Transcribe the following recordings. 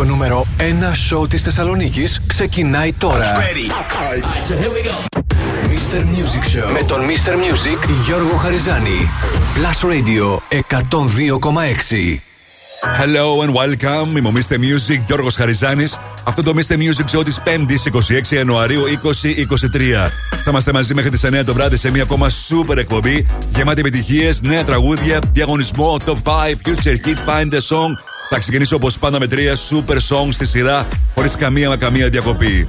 Το νούμερο 1 σοου της Θεσσαλονίκης ξεκινάει τώρα. Mr. Music Show με τον Mr. Music Γιώργο Χαριζάνη. Plus Radio 102,6. Hello and welcome. Είμαι ο Mr. Music Γιώργος Χαριζάνης. Αυτό το Mr. Music Show της 5η 26 Ιανουαρίου 2023. Θα είμαστε μαζί μέχρι τις 9 το βράδυ σε μια ακόμα super εκπομπή γεμάτη επιτυχίες, νέα τραγούδια, διαγωνισμό, top 5, future hit, find the song. Θα ξεκινήσω όπως πάντα με τρία super songs στη σειρά, χωρίς καμία μα καμία διακοπή.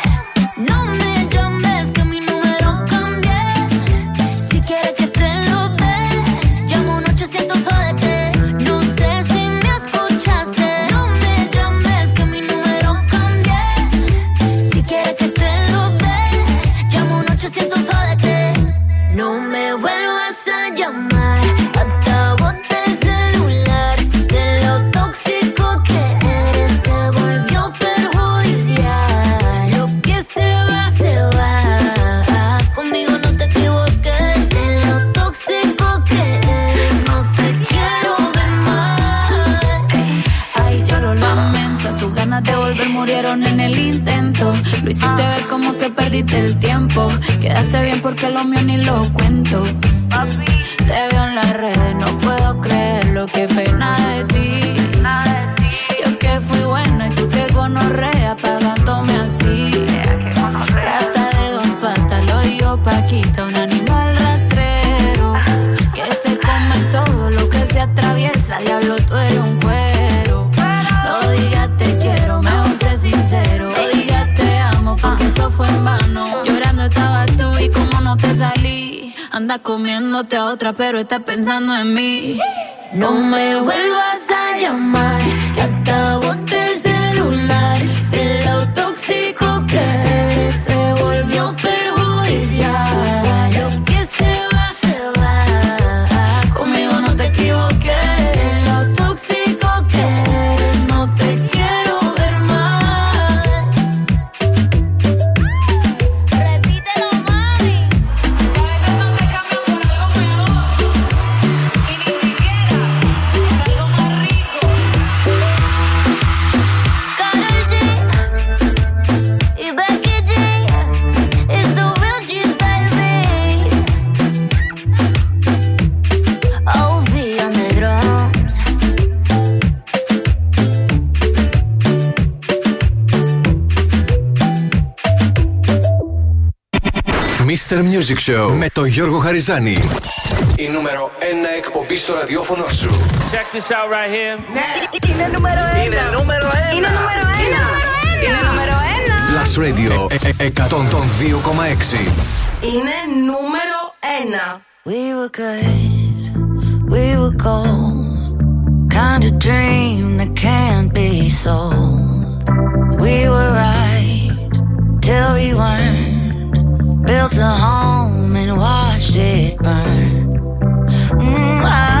pero está pensando en mí. No me Music Show με τον Γιώργο Χαριζάνη. Η νούμερο 1 εκπομπή στο ραδιόφωνο σου. Check this out right here. Ναι. Είναι νούμερο 1. Είναι νούμερο 1. Είναι νούμερο 1. Είναι νούμερο 1. Last Radio 102,6. Είναι νούμερο 1. We were good, we were gold. Kind of dream that can't be sold. We were right till we weren't. Built a home. and watched it burn. Mm, I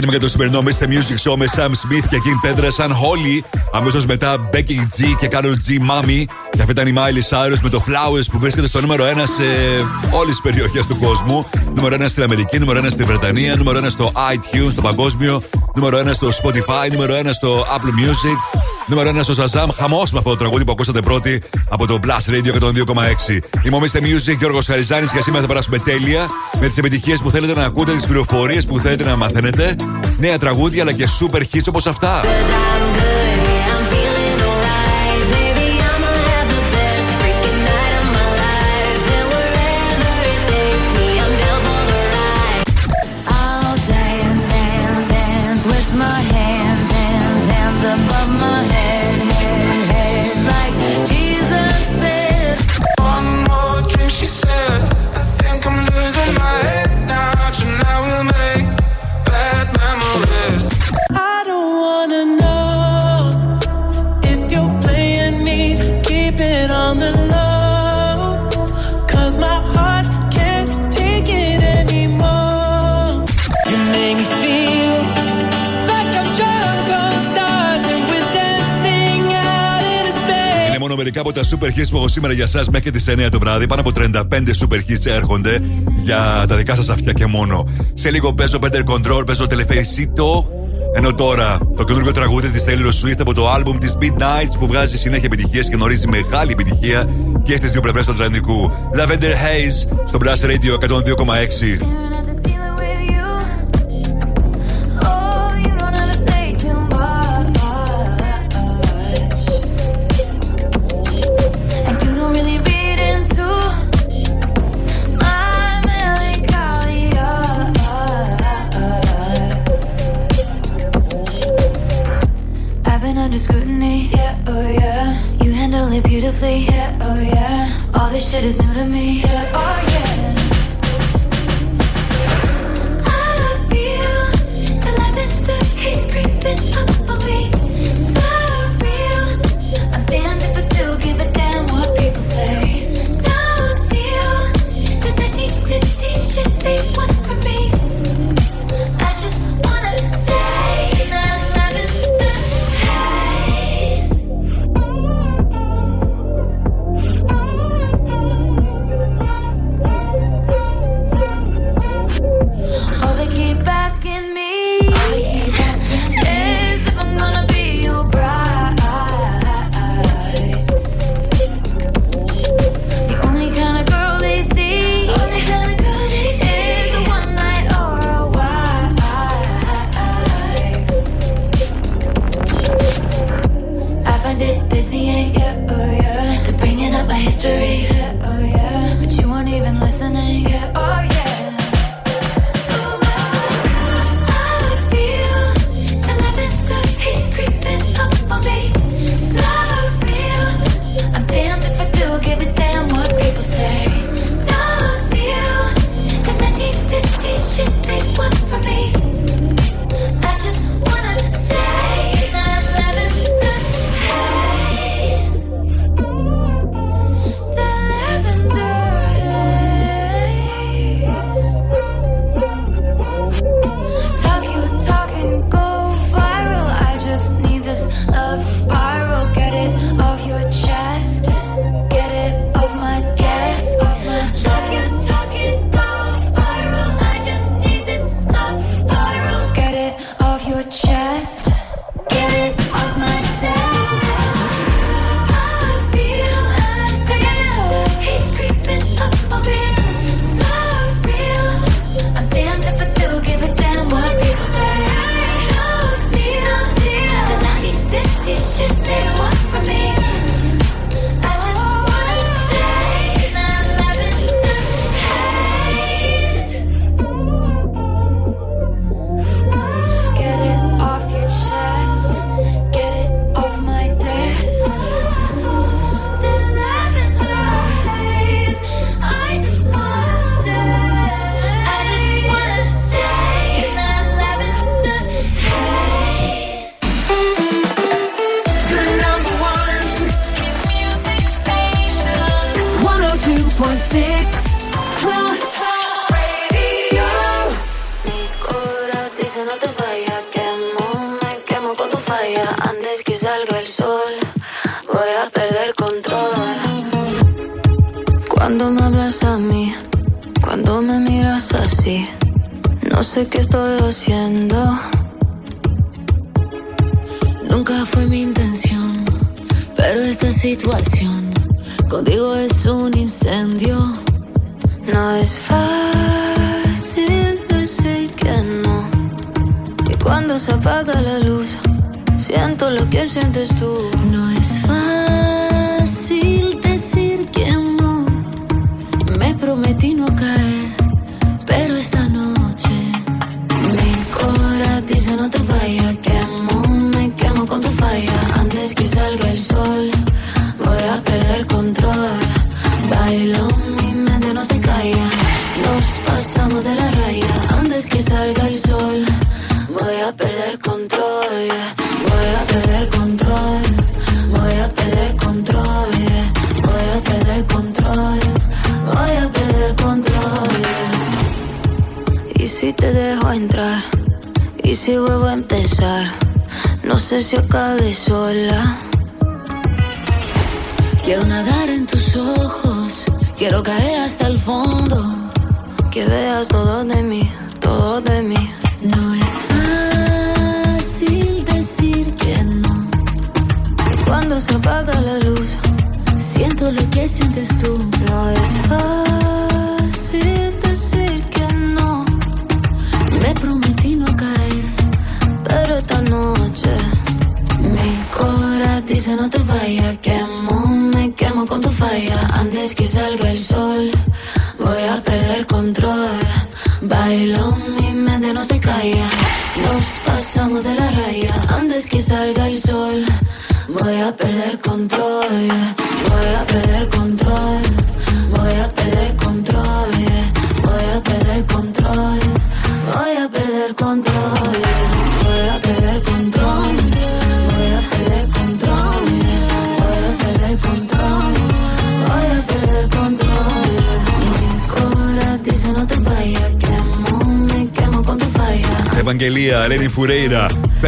Ξεκίνημα για το σημερινό Mr. Music Show με Sam Smith και Kim Pedra σαν Holly. Αμέσως μετά Becky G και Carol G Mami. Και αυτή ήταν η Miley Cyrus με το Flowers που βρίσκεται στο νούμερο 1 σε όλες τις περιοχές του κόσμου. Νούμερο 1 στην Αμερική, νούμερο 1 στη Βρετανία, νούμερο 1 στο iTunes, στο παγκόσμιο, νούμερο 1 στο Spotify, νούμερο 1 στο Apple Music. Νούμερο 1 στο Shazam, χαμός με αυτό το τραγούδι που ακούσατε πρώτη από το Blast Radio 102,6. Είμαι ο Mr. Music Γιώργος Χαριζάνης και σήμερα θα περάσουμε τέλεια με τις επιτυχίες που θέλετε να ακούτε, τις πληροφορίες που θέλετε να μαθαίνετε, νέα τραγούδια αλλά και super hits όπως αυτά. Μερικά από τα super hits που έχω σήμερα για εσά μέχρι τις 9 το βράδυ. Πάνω από 35 super hits έρχονται για τα δικά σας αυτιά και μόνο. Σε λίγο παίζω Better Control, παίζω Telefaceito. Ενώ τώρα το καινούργιο τραγούδι της Taylor Swift από το album της Midnights που βγάζει συνέχεια επιτυχίες και γνωρίζει μεγάλη επιτυχία και στις δύο πλευρές του Ατλαντικού. Lavender Haze στο Brass Radio 102,6. Beautifully. Yeah, oh yeah. All this shit is new to me. Yeah, oh yeah.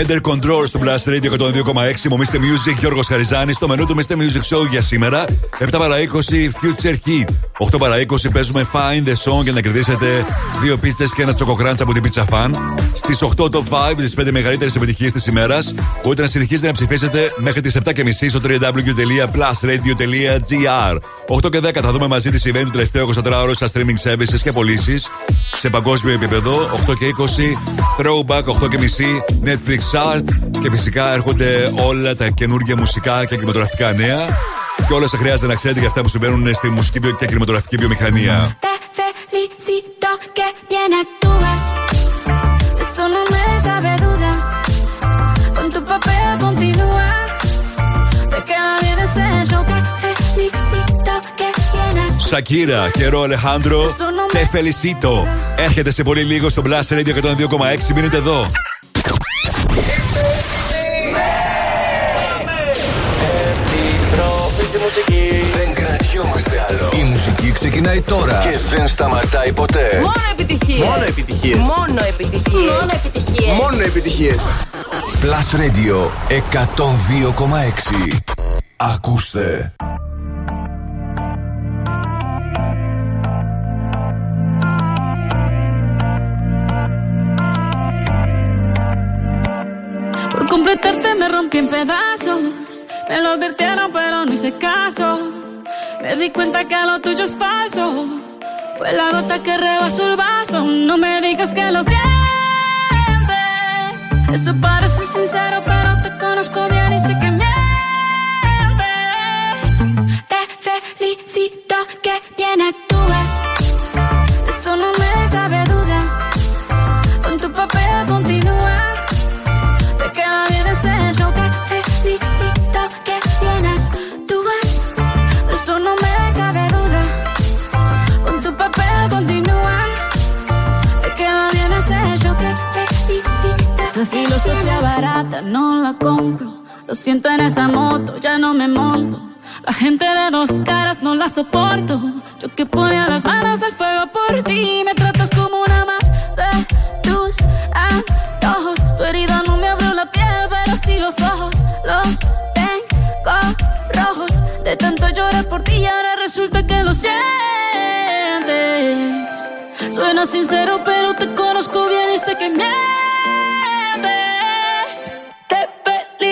Fender Control στο Blast Radio 102,6. Μου Mr. Music, Γιώργος Χαριζάνης. Στο μενού του Mr. Music Show για σήμερα. 7 παρα 20 Future Heat. 8 παρα 20 παίζουμε Find the Song για να κερδίσετε δύο πίστες και ένα τσοκοκράντς από την Pizza Fan. Στις 8 το 5 τις 5 μεγαλύτερες επιτυχίες της ημέρας. Μπορείτε να συνεχίσετε να ψηφίσετε μέχρι τις 7.30 στο www.plusradio.gr. 8 και 10 θα δούμε μαζί τις συμβαίνει το τελευταίο 24ωρο στα streaming services και πωλήσεις σε παγκόσμιο επίπεδο. 8 και 20 Throwback, 8 και μισή Netflix Chart και φυσικά έρχονται όλα τα καινούργια μουσικά και κινηματογραφικά νέα. Και όλα σα χρειάζεται να ξέρετε για αυτά που συμβαίνουν στη μουσική βιο- και κινηματογραφική βιομηχανία. Te felicito que bien actúas. De eso no me cabe duda. Con tu papel continúa. Te queda bien ese show. Te felicito que bien actúas. Σακύρα και Ρο Αλεχάνδρο, Τε Φελισίτο. Έρχεται σε πολύ λίγο στο Blast Radio 102,6. Μείνετε εδώ. Επιστροφή στη μουσική. Δεν κρατιόμαστε άλλο. Η μουσική ξεκινάει τώρα και δεν σταματάει ποτέ. Μόνο επιτυχίες. Μόνο επιτυχίες. Μόνο επιτυχίες. Μόνο επιτυχίες. Μόνο επιτυχίες. Plus Radio 102,6. Ακούστε. Me rompí en pedazos. Me lo advirtieron, pero no hice caso. Me di cuenta que lo tuyo es falso. Fue la gota que rebasó el vaso. No me digas que lo sientes. Eso parece sincero, pero te conozco bien y sé que mientes. Te felicito que bien actúas. Esa filosofía barata no la compro. Lo siento en esa moto, ya no me monto. La gente de dos caras no la soporto. Yo que ponía las manos al fuego por ti. Me tratas como una más de tus antojos. Tu herida no me abrió la piel, pero sí los ojos. Los tengo rojos. De tanto llorar por ti y ahora resulta que los sientes. Suena sincero, pero te conozco bien y sé que mientes.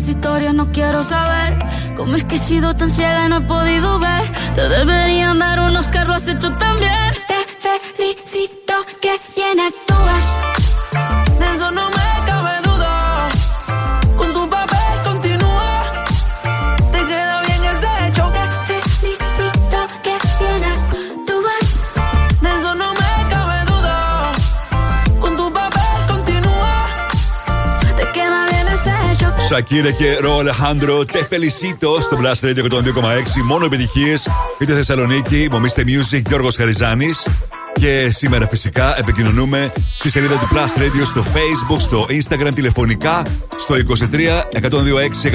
más historias, no quiero saber cómo es que he sido tan ciega no he podido ver. Te deberían dar unos carros, has hecho también. Te felicito que bien actúas. Hecho. Σακύρε και Ρο Αλεχάνδρο, τε φελισίτο στο Blast Radio 102,6. Μόνο επιτυχίες. Είτε Θεσσαλονίκη, Μομίστε Music, Γιώργος Χαριζάνης. Και σήμερα φυσικά επικοινωνούμε στη σελίδα του Plus Radio στο Facebook, στο Instagram, τηλεφωνικά στο 23 126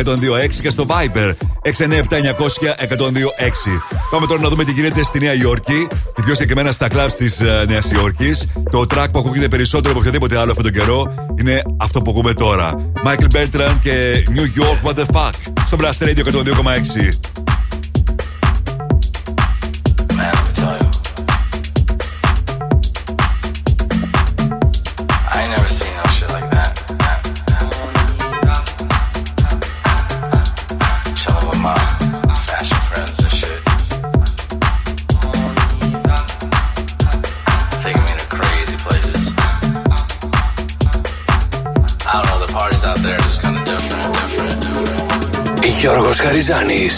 126 και στο Viber 697 900 126. Πάμε τώρα να δούμε τι γίνεται στη Νέα Υόρκη και πιο συγκεκριμένα στα clubs της Νέας Υόρκης. Το track που ακούγεται περισσότερο από οποιοδήποτε άλλο αυτόν τον καιρό είναι αυτό που ακούμε τώρα. Michael Bertrand και New York What the Fuck στο Blast Radio 102,6. Κορυζάνη!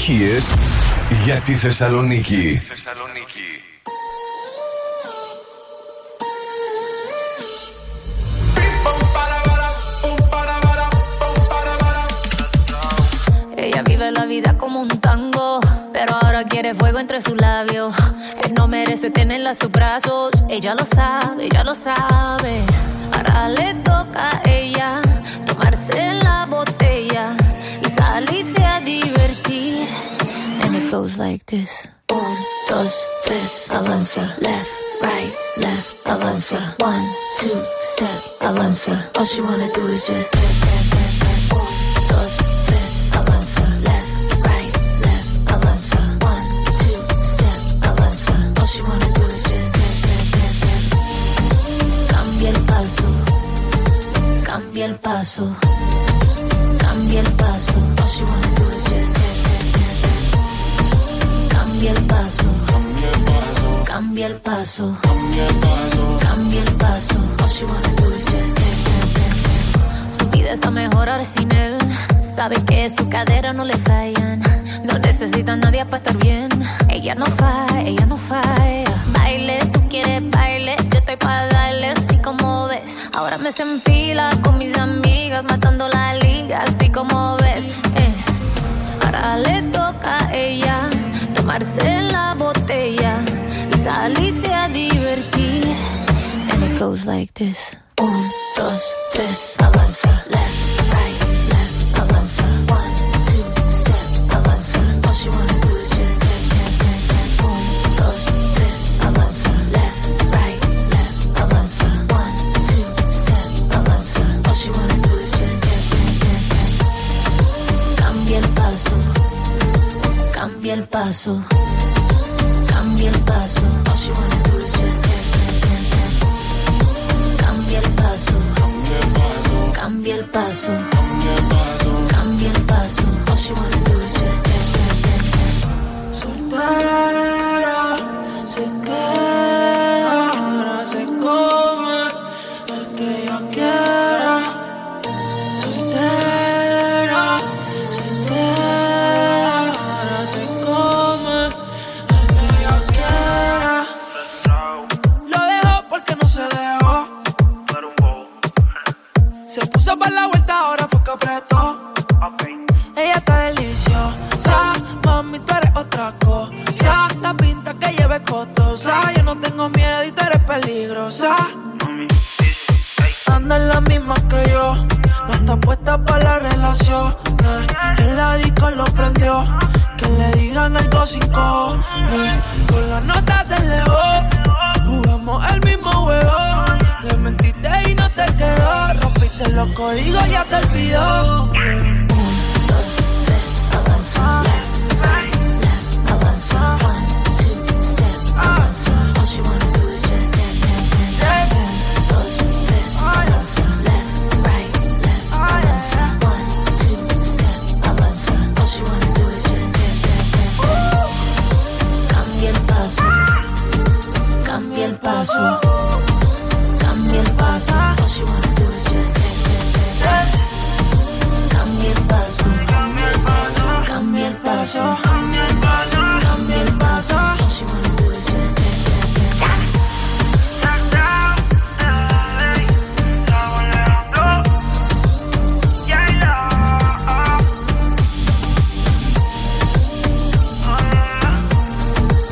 επιτυχίες για τη Θεσσαλονίκη. Ella vive la vida como un tango, pero ahora quiere fuego entre sus labios. Él no merece tenerla a sus brazos, ella lo sabe, ella lo sabe. Ahora le toca a ella tomarse la botella y salirse a divertir. And it goes like this. Un, dos, tres, avanza. Left, right, left, avanza. One, two, step, avanza. All she wanna do is just dance, dance, dance, dance. Un, dos. Left, right, left, avanza. One, two, step, avanza. All she wanna do is just dance, dance, dance, dance. Cambia el paso, cambia el paso, cambia el paso, cambia el paso. Dance. Su vida está mejor ahora sin él. Sabe que su cadera no le fallan. No necesita nadie para estar bien. Ella no falla, ella no falla. Baile, tú quieres baile. Yo estoy para darle así como ves. Ahora me se enfila con mis amigas, matando la liga, así como ves. Eh. Ahora le toca a ella tomarse la botella salirse a divertir. And it goes like this. Un, dos, tres, avanza. Left, right, left, avanza. One, two, step, avanza. All she wanna do is just dance, dance, dance. Left, avanza. One, two, step, avanza. All she wanna do is just dance, dance, el paso, cambia el paso, cambia el paso. Cambia el paso, Cambia el paso. Cambia el paso. All she wanna do is just dance, dance, dance, dance. Soltera, digan algo sin cojones. Con la nota se elevó, jugamos el mismo juego. Le mentiste y no te quedó, rompiste los códigos, ya te olvidó. paso. Cambia el paso. Cambia el paso. Cambia el paso.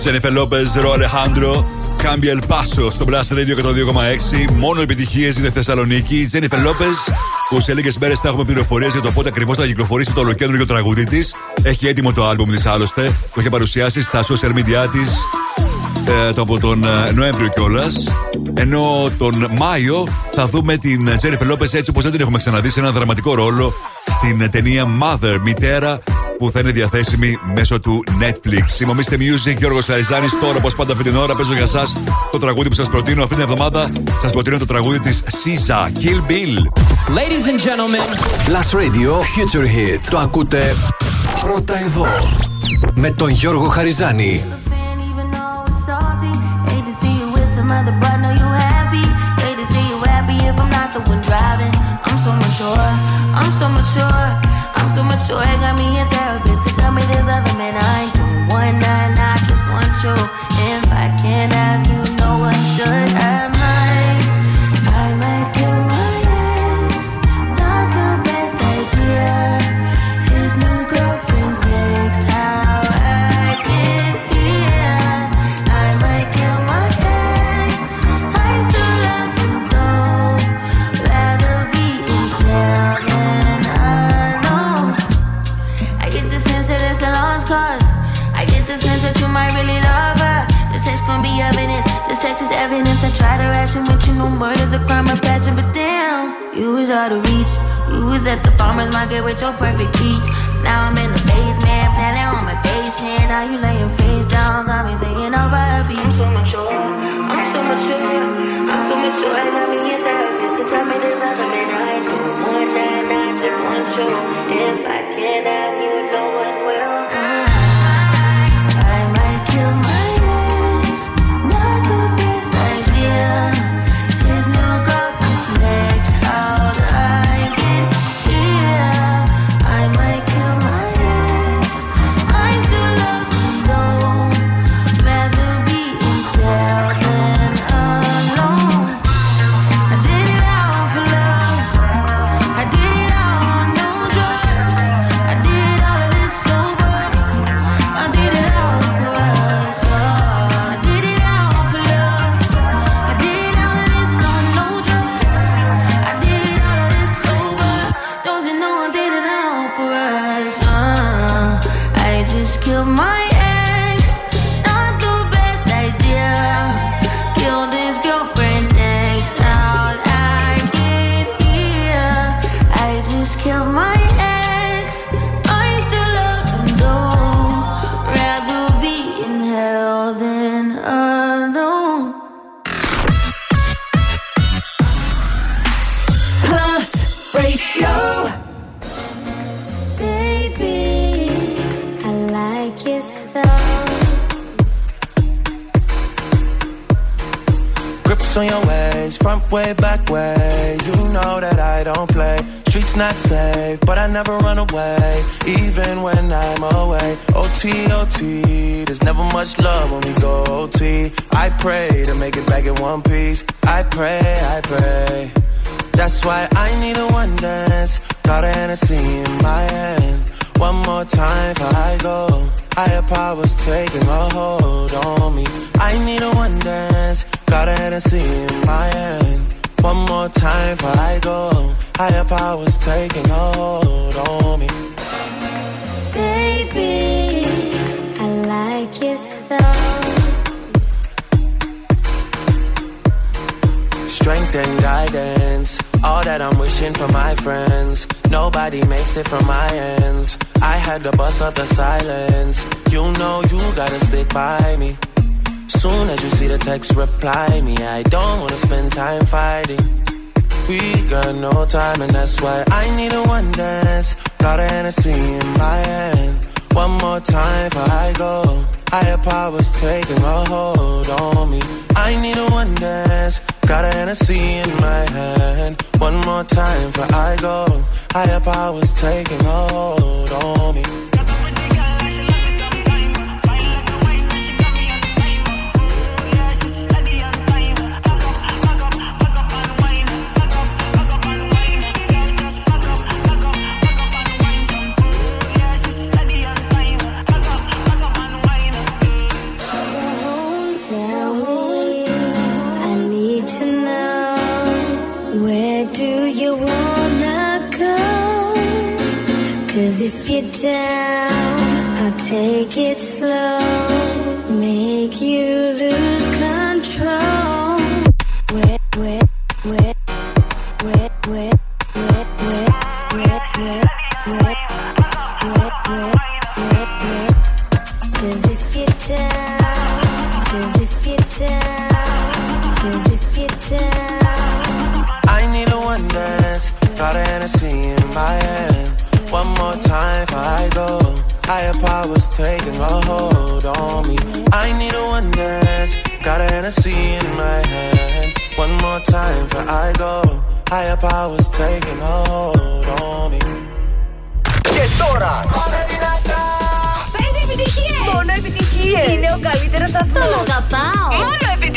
Jennifer López, Ro Alejandro, Κάμπια El Paso στο Blast Radio 102,6. Μόνο επιτυχίες για τη Θεσσαλονίκη. Τζένιφερ Λόπες, που σε λίγες μέρες θα έχουμε πληροφορίες για το πότε ακριβώς θα κυκλοφορήσει το ολοκέντρο τραγούδι της. Έχει έτοιμο το άλμπουμ της άλλωστε. Το έχει παρουσιάσει στα social media της ε, το από τον ε, Νοέμβριο κιόλας. Ενώ τον Μάιο θα δούμε την Τζένιφερ Λόπες έτσι όπως δεν την έχουμε ξαναδεί σε ένα δραματικό ρόλο στην ταινία Mother, μητέρα, που θα είναι διαθέσιμη μέσω του Netflix. Συμμομίστε Music, Γιώργος Σαριζάνης. Τώρα, όπως πάντα, αυτή την ώρα παίζω για εσά το τραγούδι που σας προτείνω αυτή την εβδομάδα. Σας προτείνω το τραγούδι της Siza, Kill Ladies and gentlemen, Last Radio Future Hit. Το ακούτε πρώτα εδώ με τον Γιώργο Χαριζάνη. 멈춰 Higher powers taking a hold on me. I need a one dance. Got a Hennessy in my hand. One more time for I go. Higher powers taking a hold on me. Και τώρα. Πες επιτυχίες. Μόνο επιτυχίες. Είναι ο καλύτερος σταθμός. Τον αγαπάω. Μόνο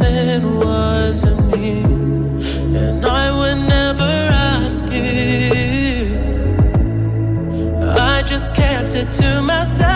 it wasn't me. And I would never ask you. I just kept it to myself.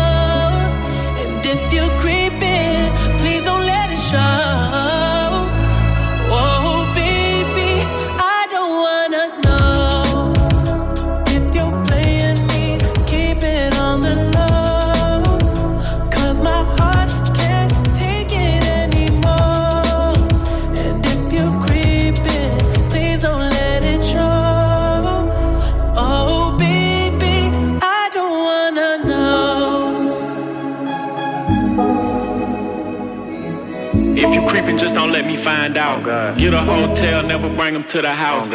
Find out. Get a hotel, never bring them to the house.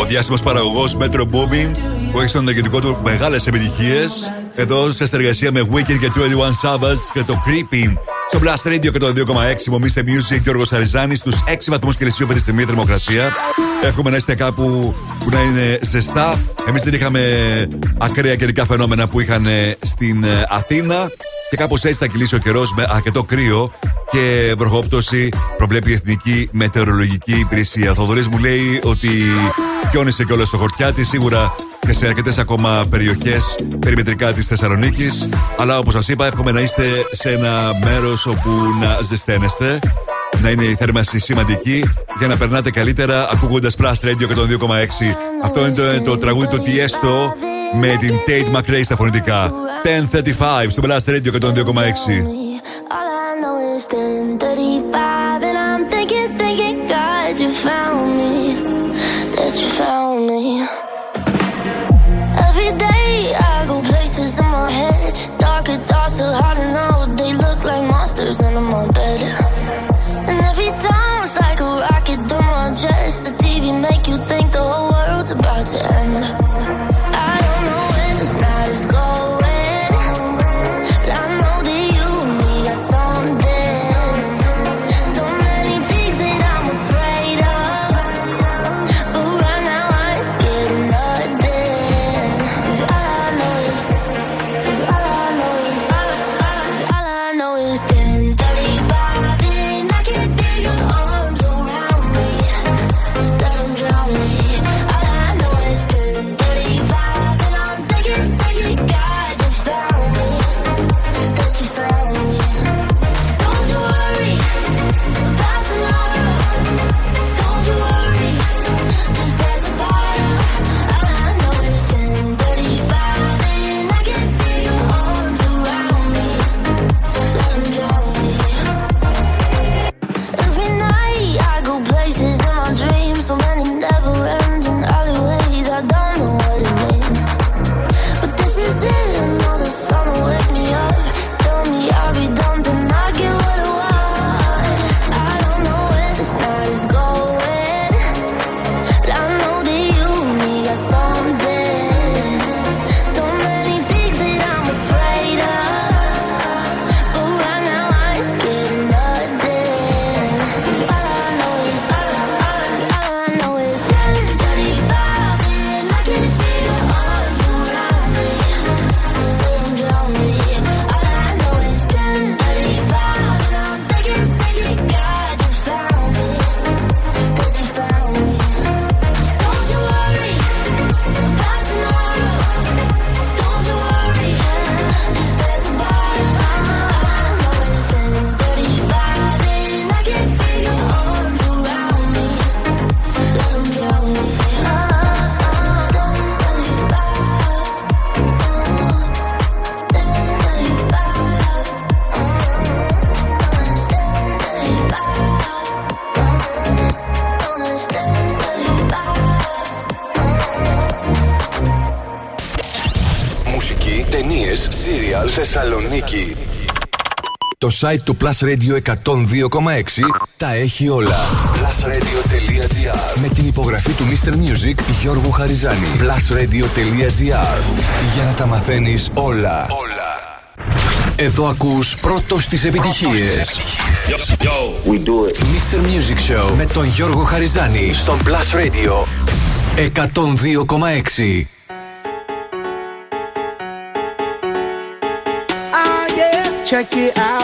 Ο διάσημος παραγωγός Metro Boomin που έχει στον ενεργητικό του μεγάλες επιτυχίες. Εδώ σε συνεργασία με Wicked και 21 Savage και το Creeping. Στο Blast Radio και το 2,6 Μομίστε Music Γιώργος Αριζάνης στους 6 βαθμούς Κελσίου αυτή τη στιγμή θερμοκρασία. Εύχομαι να είστε κάπου που να είναι ζεστά. Εμείς δεν είχαμε ακραία καιρικά φαινόμενα που είχαν ε, στην ε, Αθήνα. Και κάπως έτσι θα κυλήσει ο καιρός με αρκετό κρύο και βροχόπτωση προβλέπει η Εθνική Μετεωρολογική Υπηρεσία. Ο Θοδωρής μου λέει ότι χιόνισε κιόλας στο χορτιάτι, σίγουρα και σε αρκετές ακόμα περιοχές περιμετρικά της Θεσσαλονίκης. Αλλά όπως σας είπα, εύχομαι να είστε σε ένα μέρος όπου να ζεσταίνεστε, να είναι η θέρμανση σημαντική για να περνάτε καλύτερα ακούγοντας Plus Radio και τον 2,6. Αυτό είναι το, το τραγούδι του Tiesto με την Tate McRae στα φωνητικά. 1035 στο Blast Radio 102,6. Το site του Plus Radio 102,6 τα έχει όλα. Plusradio.gr Με την υπογραφή του Mr. Music Γιώργου Χαριζάνη. Plusradio.gr Για να τα μαθαίνεις όλα. Όλα. Εδώ ακούς πρώτος τις επιτυχίες. We do it. Mr. Music Show με τον Γιώργο Χαριζάνη στον Plus Radio 102,6. Ah, yeah, check it out.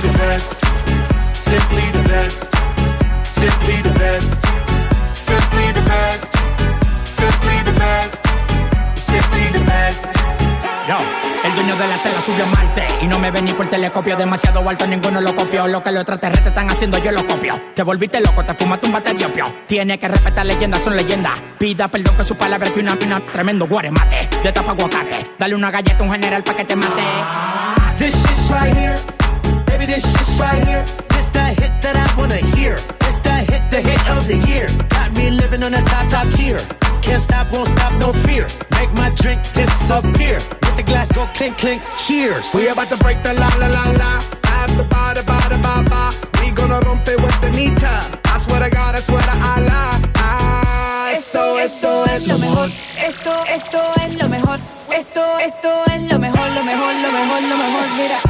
Simply the best. Simply the best. Simply the best. Simply the best. Simply the best. Simply the best. Yo, el dueño de la tela subió a Marte y no me ven ni por telescopio. Demasiado alto, ninguno lo copió. Lo que los extraterrestres están haciendo, yo lo copio. Te volviste loco, te fumaste un bate de opio. Tiene que respetar leyendas, son leyendas. Pida perdón que su palabra que una pina tremendo guaremate. De tapa aguacate. Dale una galleta a un general pa' que te mate. This shit's right here. Baby, this shit's right here. This the hit that I wanna hear. This the hit, the hit of the year. Got me living on a top, top tier. Can't stop, won't stop, no fear. Make my drink disappear. Let the glass go clink, clink, cheers. We about to break the la la la la. After ba da ba da ba ba. We gonna rompe with the nita. I swear to God, I swear to Allah. Ah, esto, esto es lo mejor. Esto, esto es lo mejor. Esto, esto es lo mejor, lo mejor, lo mejor, lo mejor. Mira.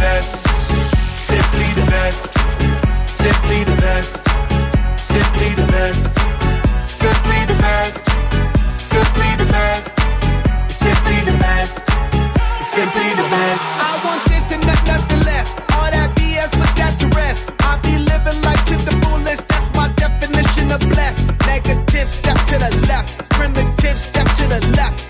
Best. Simply the best. Simply the best. Simply the best. Simply the best. Simply the best. Simply the best. Simply the best. I want this and nothing less. All that BS, that to rest. I be living life to the fullest. That's my definition of blessed. Negative, step to the left. Primitive, step to the left.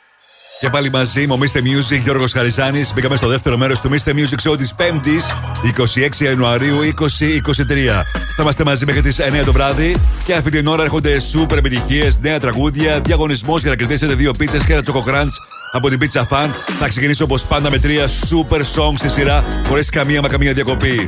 Και πάλι μαζί μου, Mr. Music, Γιώργος Χαριζάνης. Μπήκαμε στο δεύτερο μέρος του Mr. Music Show της 5η, 26 Ιανουαρίου 2023. Θα είμαστε μαζί μέχρι τις 9 το βράδυ και αυτή την ώρα έρχονται σούπερ επιτυχίες, νέα τραγούδια, διαγωνισμός για να κερδίσετε δύο πίτσες και ένα τσοκοκράντ από την Pizza Fan. Θα ξεκινήσω όπως πάντα με τρία super songs στη σειρά, χωρίς καμία μα καμία διακοπή.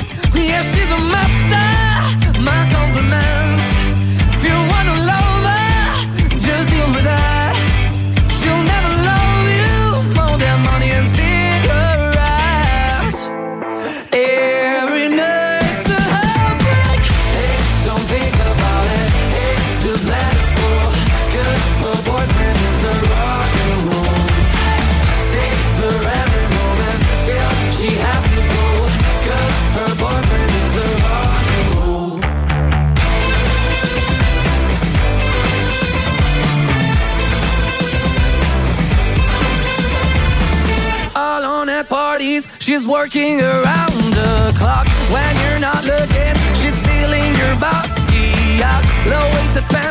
Yeah, she's a master. My compliments. If you wanna love her, just deal with her. She's working around the clock when you're not looking. She's stealing your boss out. Low waisted pants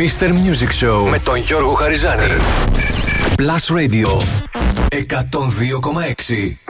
Mr. Music Show με τον Γιώργο Χαριζάνη. Plus Radio 102,6.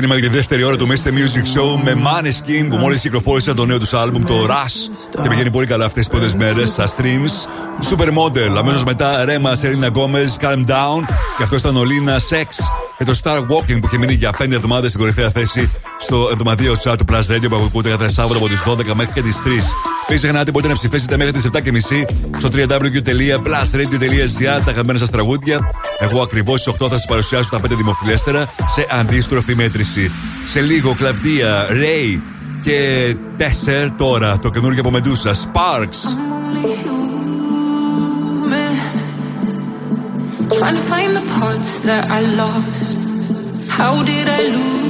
ξεκίνημα για τη δεύτερη ώρα του Mr. Music Show με Maneskin που μόλις κυκλοφόρησαν το νέο τους άλμπουμ, το Rush. Και πηγαίνει πολύ καλά αυτές τις πρώτες μέρες στα streams. Supermodel, αμέσως μετά Rema, Selena Gomez, Calm Down. Και αυτό ήταν ο Λίνα Sex. Και το Star Walking που είχε μείνει για 5 εβδομάδες στην κορυφαία θέση στο εβδομαδιαίο chart του Plus Radio που ακούγεται κάθε Σάββατο από τις 12 μέχρι και τις 3. Μην ξεχνάτε μπορείτε να ψηφίσετε μέχρι τις 7.30 στο www.plusradio.gr τα αγαπημένα σας τραγούδια. Εγώ ακριβώς στις 8 θα σας παρουσιάσω τα 5 δημοφιλέστερα σε αντίστροφη μέτρηση. Σε λίγο, Κλαβδία, Ray και 4 τώρα το καινούργιο από Μεντούσα, Sparks. Trying to find the parts that I lost. How did I lose?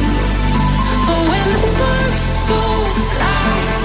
The sparks go fly.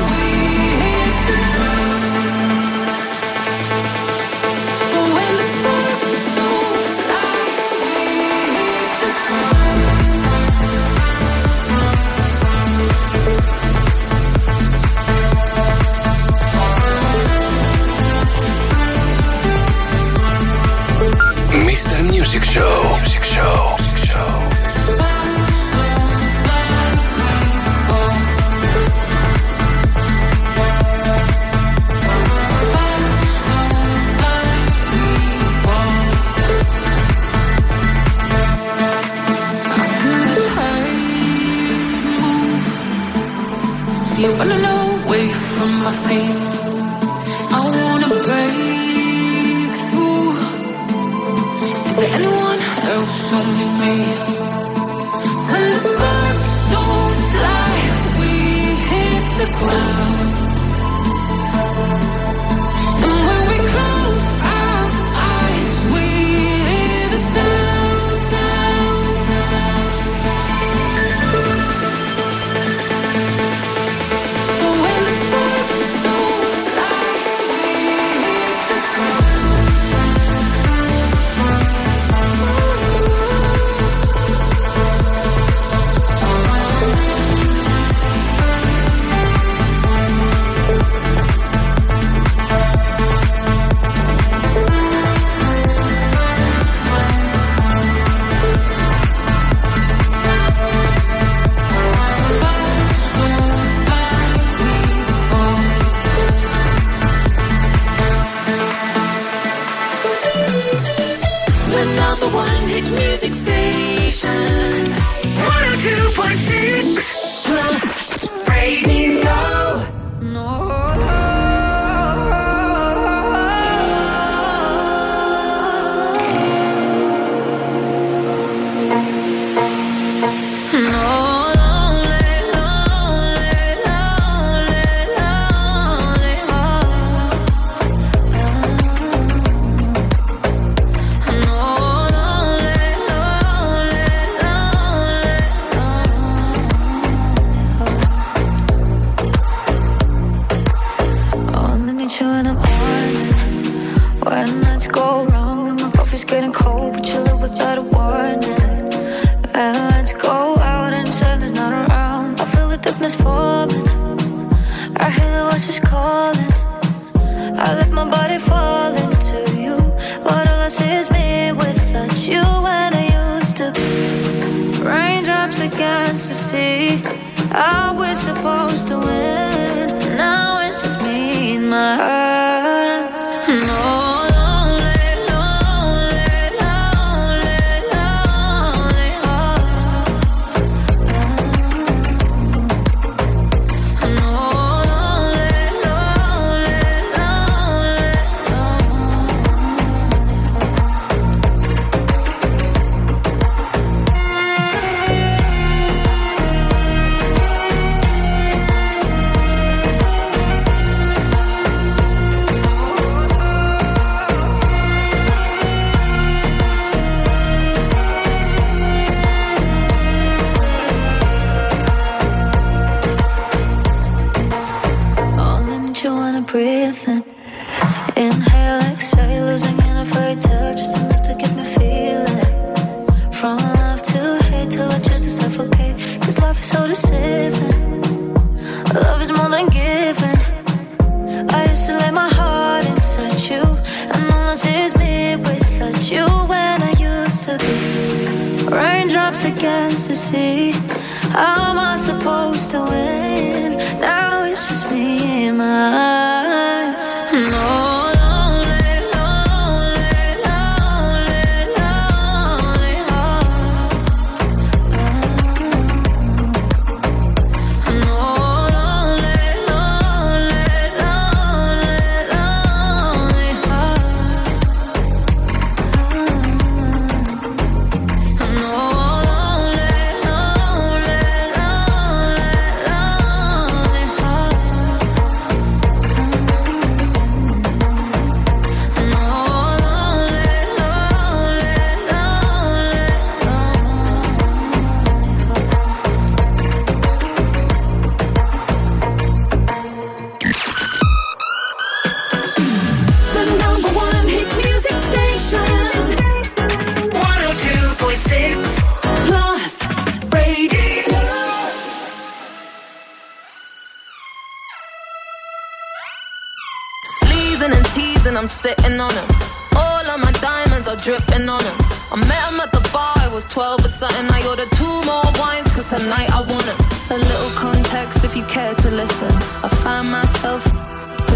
I'm sitting on him. All of my diamonds are dripping on him. I met him at the bar, I was 12 or something. I ordered two more wines, cause tonight I want him. A little context if you care to listen. I find myself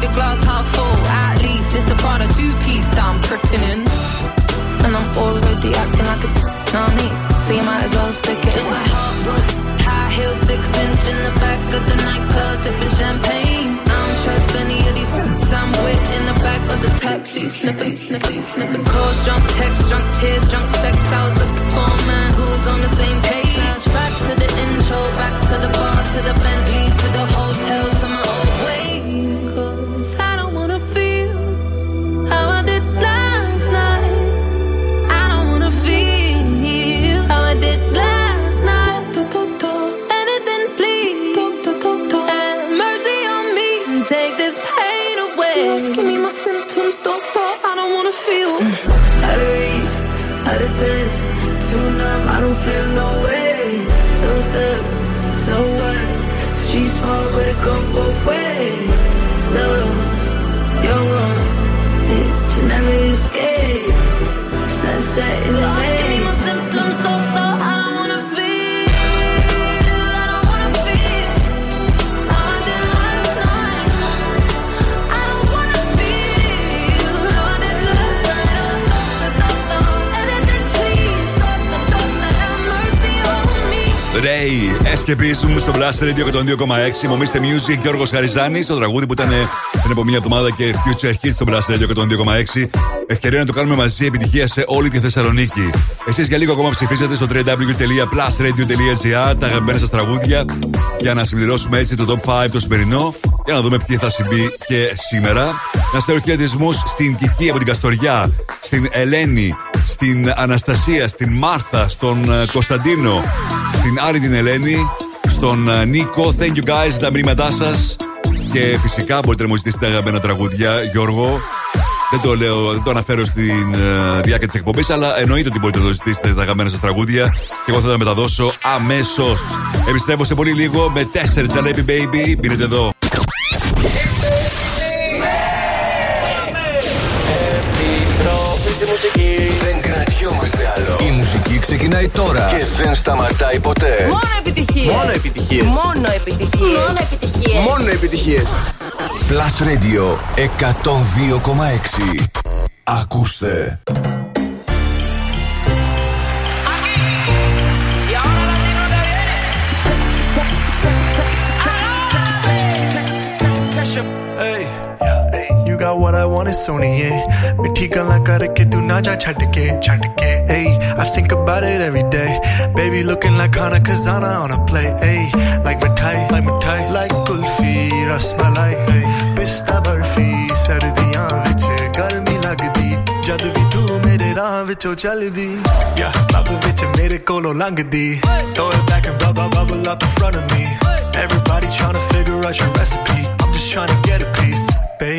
see the glass half full, at least it's the part of two piece that I'm tripping in. And I'm already acting like a know what I mean? So you might as well stick it Just a heartbroken high heel, six inch in the back of the nightclub, sipping champagne. I don't trust any of these f***s I'm with in the back of the taxi, sniffing, sniffing, sniffing. Calls, drunk text, drunk tears, drunk sex. I was looking for a man who was on the same page. Back to the intro, back to the bar, to the Bentley, I don't feel no way. So stuck, so what? Street small, but it go both ways. So, you're wrong, bitch, you never escape. Sunset in the Ray, Escapism στο Blast Radio 102,6. Μομίστε Music, Γιώργος Χαριζάνης. Το τραγούδι που ήταν ε, πριν από μία εβδομάδα και Future Hit στο Blast Radio 102,6. Ευκαιρία να το κάνουμε μαζί επιτυχία σε όλη τη Θεσσαλονίκη. Εσείς για λίγο ακόμα ψηφίζετε στο www.plusradio.gr τα αγαπημένα σας τραγούδια για να συμπληρώσουμε έτσι το top 5 το σημερινό. Για να δούμε ποιοι θα συμβεί και σήμερα. Να στέλνω χαιρετισμούς στην Κική από την Καστοριά, στην Ελένη, στην Αναστασία, στην Μάρθα, στον ε, Κωνσταντίνο, στην Άρη την Ελένη, στον ε, Νίκο. Thank you guys για τα μηνύματά σας. Και φυσικά μπορείτε να μου ζητήσετε αγαπημένα τραγούδια, Γιώργο. Δεν το λέω, δεν το αναφέρω στην ε, διάρκεια της εκπομπής, αλλά εννοείται ότι μπορείτε να το ζητήσετε τα αγαπημένα σας τραγούδια και εγώ θα τα μεταδώσω αμέσως. Επιστρέφω σε πολύ λίγο με 4 Jalebi Baby. Μπείτε εδώ. Επιστροφή στη μουσική. Δεν κρατιόμαστε άλλο. Η μουσική ξεκινάει τώρα και δεν σταματάει ποτέ. Μόνο επιτυχίες. Μόνο επιτυχίες. Μόνο επιτυχίες. Μόνο επιτυχίες. Μόνο επιτυχίες. Plus Radio 102,6. Ακούστε. hey, you got what I want is सोनिए मिठी गल्ला करके तू ना जा छड़ के छड़ के hey I think about it every day baby looking like Hana Kazana on a plate hey like mithai like mithai like kulfi rasmalai hey pista barfi ਸਰਦੀਆਂ ਵਿੱਚ ਗਰਮੀ ਲੱਗਦੀ ਜਦ ਵੀ ਤੂੰ ਮੇਰੇ ਰਾਹ ਵਿੱਚੋਂ ਚੱਲਦੀ ਯਾ ਲੱਭ ਵਿੱਚ ਮੇਰੇ ਕੋਲੋਂ ਲੰਘਦੀ throw it back and bubble bubble up in front of me everybody trying to figure out your recipe I'm just trying to get a piece baby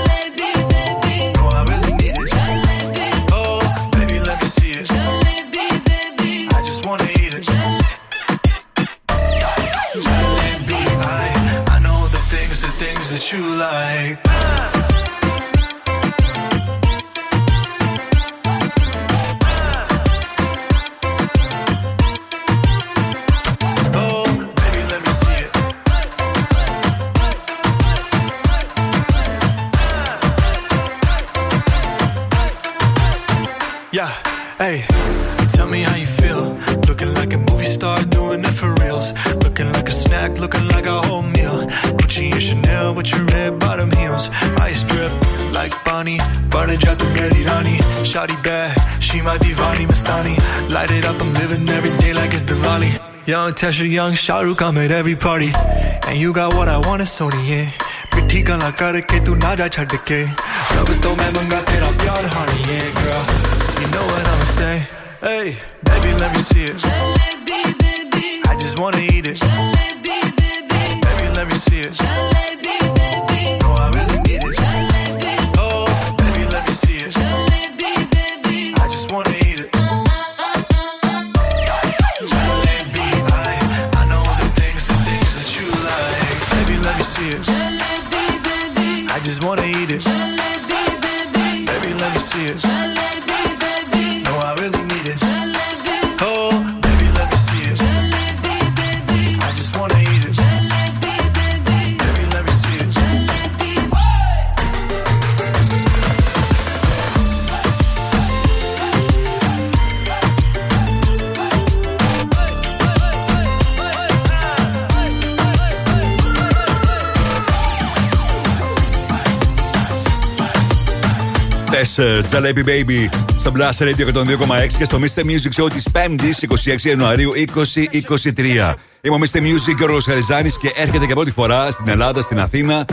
shawty bad She my divani Mastani Light it up, I'm living every day like it's Diwali. Young Tesha, young Shahrukh, I'm at every party. And you got what I want, it's Sony, yeah. ਮਿੱਠੀ ਗੱਲਾਂ ਕਰਕੇ ਤੂੰ ਨਾ ਜਾ ke. ਕੇ ਰੱਬ main ਮੰਗਾ tera ਪਿਆਰ ਹਾਣੀ ਏ girl. You know what I'ma say? hey baby let me see it. Jalebi baby. I just wanna eat it. Jalebi baby. Baby let me see it. Jalebi. Τέσσερ, Jalebi Baby στο Blast Radio 102,6 και στο Mr. Music Show της 5η 26 Ιανουαρίου 2023. Είμαι ο Mr. Music και ο Ρος Χαριζάνης και έρχεται για πρώτη φορά στην Ελλάδα, στην Αθήνα,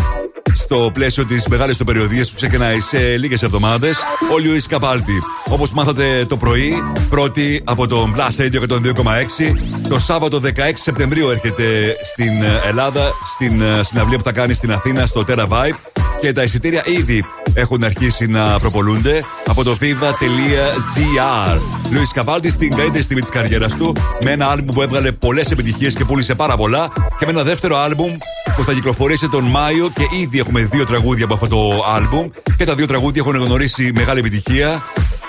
στο πλαίσιο της μεγάλης του περιοδίας που ξεκινάει σε λίγες εβδομάδες, ο Λιούις Καπάλτη. Όπως μάθατε το πρωί, πρώτη από το Blast Radio 102,6. Το Σάββατο 16 Σεπτεμβρίου έρχεται στην Ελλάδα, στην ε, συναυλία που θα κάνει στην Αθήνα, στο Terra Vibe. Και τα εισιτήρια ήδη έχουν αρχίσει να προπολούνται από το viva.gr. Λουίς Καπάλτης στην καλύτερη στιγμή της καριέρας του, με ένα άλμπουμ που έβγαλε πολλές επιτυχίες και πούλησε πάρα πολλά, και με ένα δεύτερο άλμπουμ που θα κυκλοφορήσει τον Μάιο και ήδη έχουμε δύο τραγούδια από αυτό το άλμπουμ. Και τα δύο τραγούδια έχουν γνωρίσει μεγάλη επιτυχία.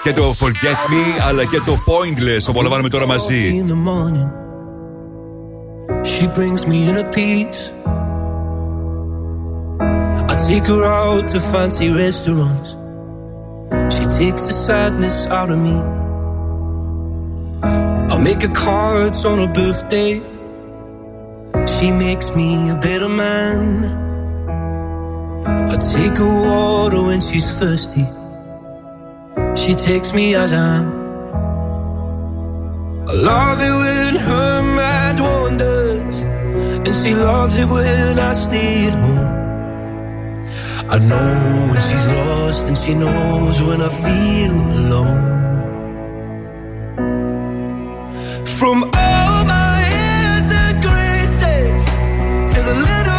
Και το Forget Me αλλά και το Pointless που απολαμβάνουμε τώρα μαζί. in the morning. She brings me in a piece. I take her out to fancy restaurants. She takes the sadness out of me. I make her cards on her birthday. She makes me a better man. I take her water when she's thirsty. She takes me as I am. I love it when her mind wanders, and she loves it when I stay at home. I know when she's lost and she knows when I feel alone. From all my airs and graces to the little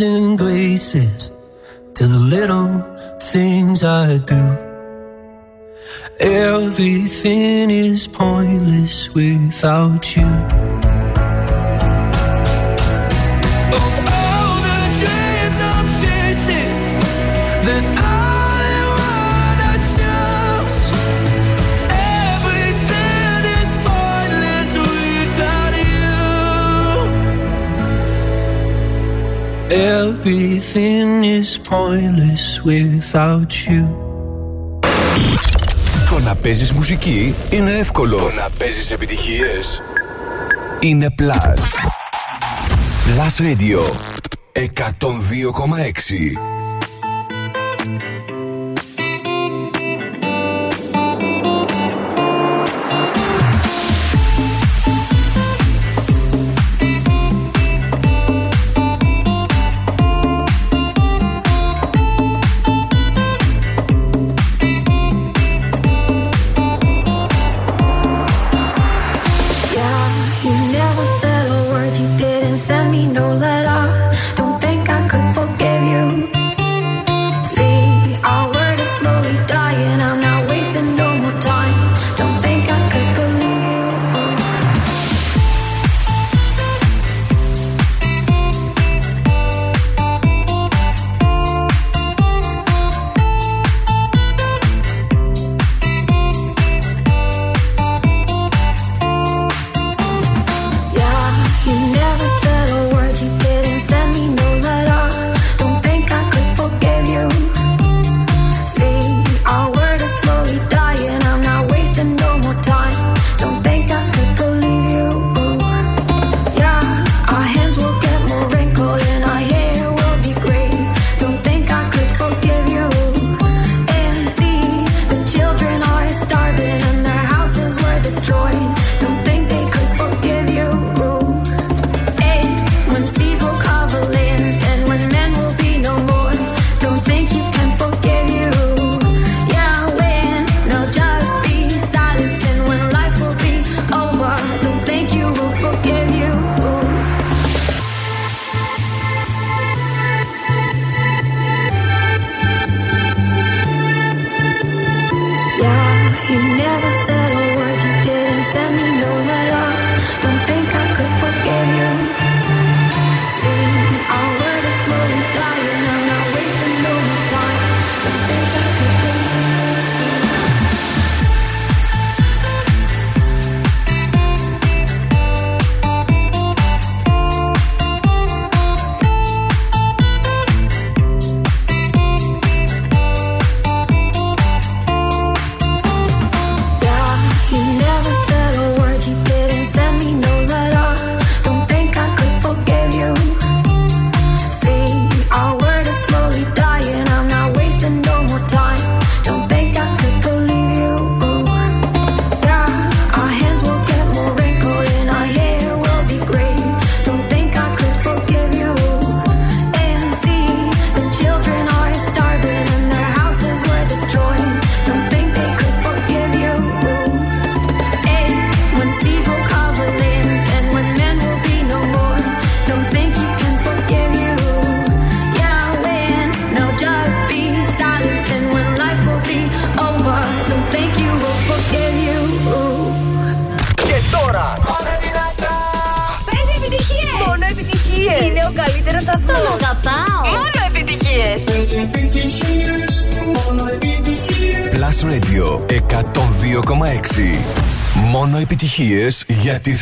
and graces to the little things I do. Everything is pointless without you. Everything is pointless without you. Το να παίζεις μουσική είναι εύκολο. Το να παίζεις επιτυχίες είναι Plus. Plus Radio 102,6.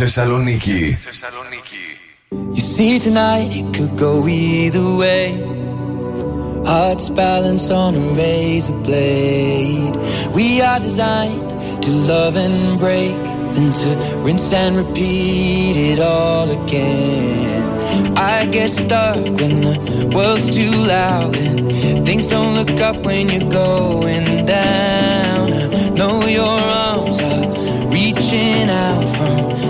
Θεσσαλονίκη. You see tonight it could go either way. Hearts balanced on a razor blade. We are designed to love and break, then to rinse and repeat it all again. I get stuck when the world's too loud and things don't look up when you're going down. I know your arms are reaching out from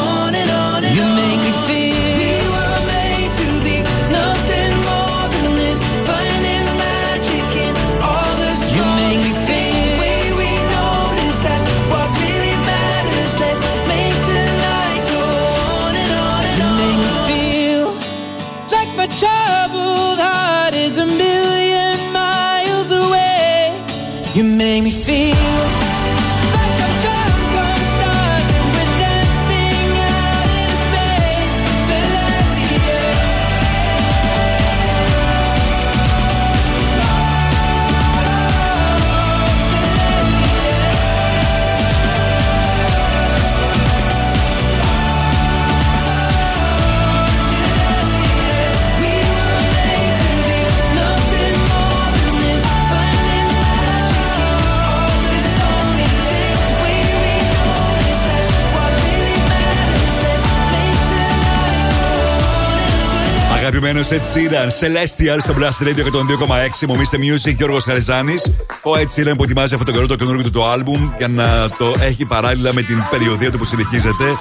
Ed Sheeran, Celestial στο Blast Radio 102,6. Μου μίστε Music Γιώργος Χαριζάνης. Ο Ed Sheeran που ετοιμάζει αυτό το καιρό το καινούργιο του το album για να το έχει παράλληλα με την περιοδία του που συνεχίζεται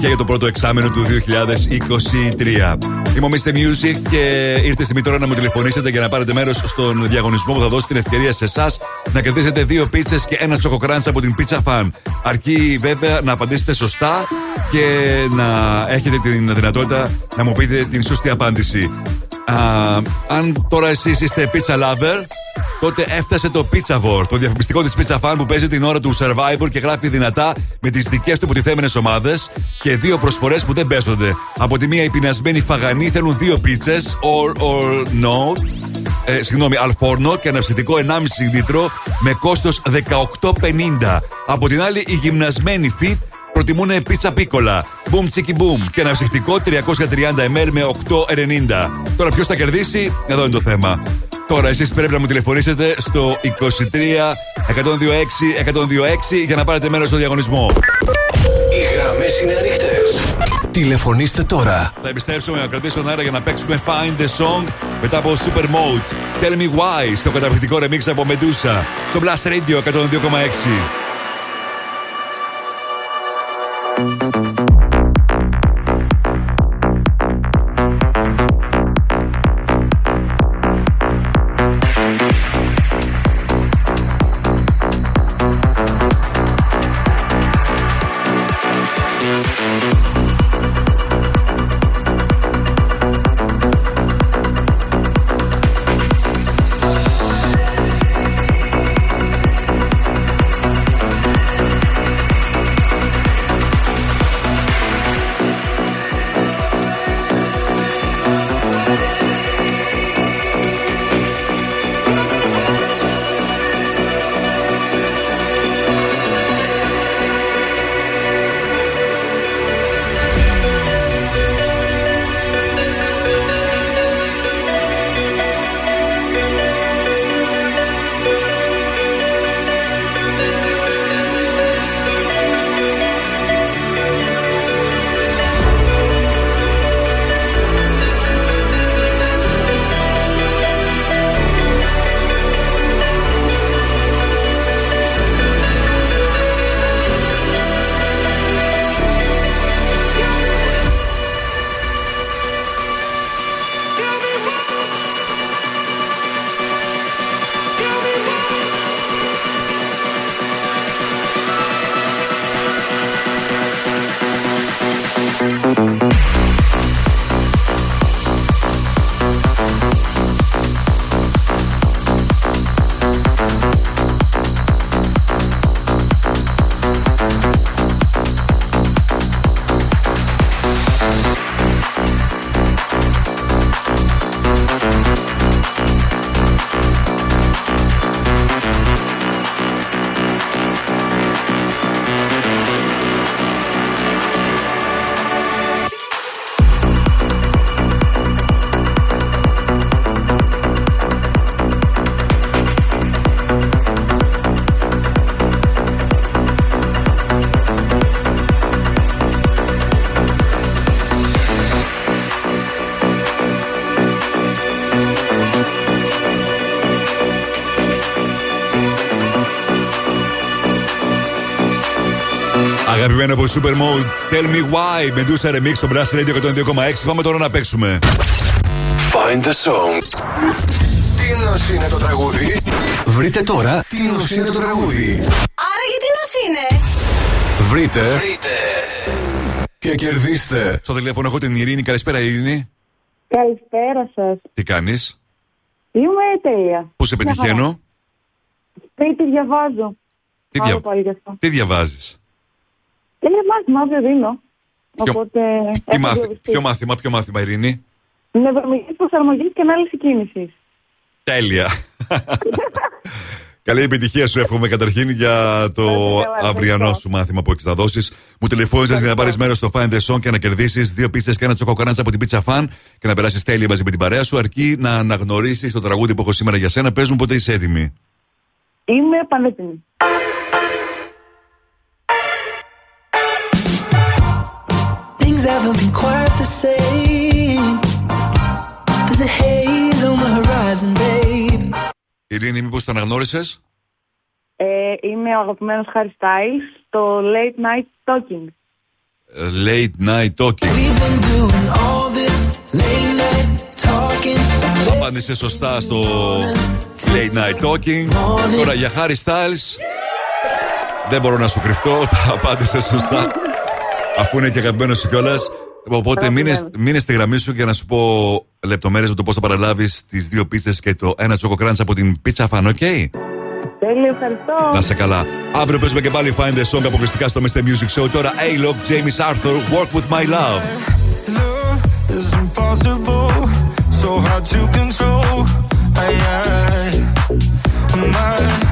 και για το πρώτο εξάμενο του 2023. Είμαι ο Mr. Music και ήρθε στιγμή τώρα να μου τηλεφωνήσετε για να πάρετε μέρος στον διαγωνισμό που θα δώσει την ευκαιρία σε εσάς να κερδίσετε δύο πίτσες και ένα τσοκοκράντς από την Pizza Fan. Αρκεί βέβαια να απαντήσετε σωστά και να έχετε την δυνατότητα να μου πείτε την σωστή απάντηση. Α, αν τώρα εσείς είστε pizza lover, τότε έφτασε το Pizza War, το διαφημιστικό της Pizza Fan που παίζει την ώρα του Survivor και γράφει δυνατά με τις δικές του υποτιθέμενες ομάδες και δύο προσφορές που δεν παίζονται. Από τη μία οι πεινασμένοι φαγανοί θέλουν δύο πίτσες, or, or no, ε, συγγνώμη, αλφόρνο και αναψυκτικό 1,5 λίτρο με κόστος 18,50. Από την άλλη οι γυμνασμένοι fit προτιμούν πίτσα πίκολα. Boom τσίκι boom και ένα ψυχτικό 330 ml με 8,90. Τώρα ποιος θα κερδίσει, εδώ είναι το θέμα. Τώρα εσείς πρέπει να μου τηλεφωνήσετε στο 23 126 126 για να πάρετε μέρος στο διαγωνισμό. Οι γραμμές είναι ανοιχτές. Τηλεφωνήστε τώρα. Θα επιστρέψουμε να κρατήσω αέρα για να παίξουμε Find the Song μετά από Super Mode. Tell me why στο καταπληκτικό remix από Medusa στο Blast Radio 102,6. Από Super Mode, Tell me why. Medusa Remix στο Blast Radio 102,6. Πάμε τώρα να παίξουμε. Find the song. Τι νος είναι το τραγούδι; Βρείτε τώρα τι νος είναι το τραγούδι; Άρα γιατί νος είναι; Βρείτε. Βρείτε. Και κερδίστε. Στο τηλέφωνο έχω την Ειρήνη. Καλησπέρα, Ειρήνη. Καλησπέρα σας. Τι κάνεις, Είμαι τέλεια. Πού σε Μια πετυχαίνω, χαρά. Σπίτι διαβάζω. Τι, Άλλο δια... πάλι γι' αυτό. τι διαβάζεις, Είναι μάθημα, αύριο δίνω. Οπότε. Τι έχω μάθη... διοριστεί. Ποιο μάθημα, ποιο μάθημα, Ειρήνη; Νευρομική προσαρμογή και ανάλυση κίνησης. Τέλεια. Καλή επιτυχία σου εύχομαι καταρχήν για το αυριανό σου μάθημα που έχεις να δώσεις. Μου τηλεφώνησες για να πάρεις μέρος στο Find the Song και να κερδίσεις δύο πίστες και ένα τσοκοκράντ από την Pizza Fan και να περάσεις τέλεια μαζί με την παρέα σου. Αρκεί να αναγνωρίσεις το τραγούδι που έχω σήμερα για σένα. Πες μου πότε είσαι έτοιμη. Είμαι πανέτοιμη. Things haven't been quite the same. a haze on the horizon, babe. Ειρήνη, μήπω το αναγνώρισε. Ε, είμαι ο αγαπημένος Harry Styles στο Late Night Talking. Late night talking. Doing all this late night talking. Απάντησε σωστά στο Late Night Talking. Τώρα για Harry Styles. Δεν μπορώ να σου κρυφτώ, τα απάντησε σωστά. Αφού είναι και αγαπημένος σου κιόλας. Οπότε μείνε, μείνε στη γραμμή σου για να σου πω λεπτομέρειες για το πώς θα παραλάβεις τις δύο πίστες και το ένα τσόκο κράντς από την Pizza Fan, ok? Τέλειο, ευχαριστώ. Να σε καλά. Αύριο παίζουμε και πάλι Find the Song αποκλειστικά στο Mr. Music Show. Τώρα A-Lock, James Arthur, Work with my love. is impossible, so hard to control. I, I, my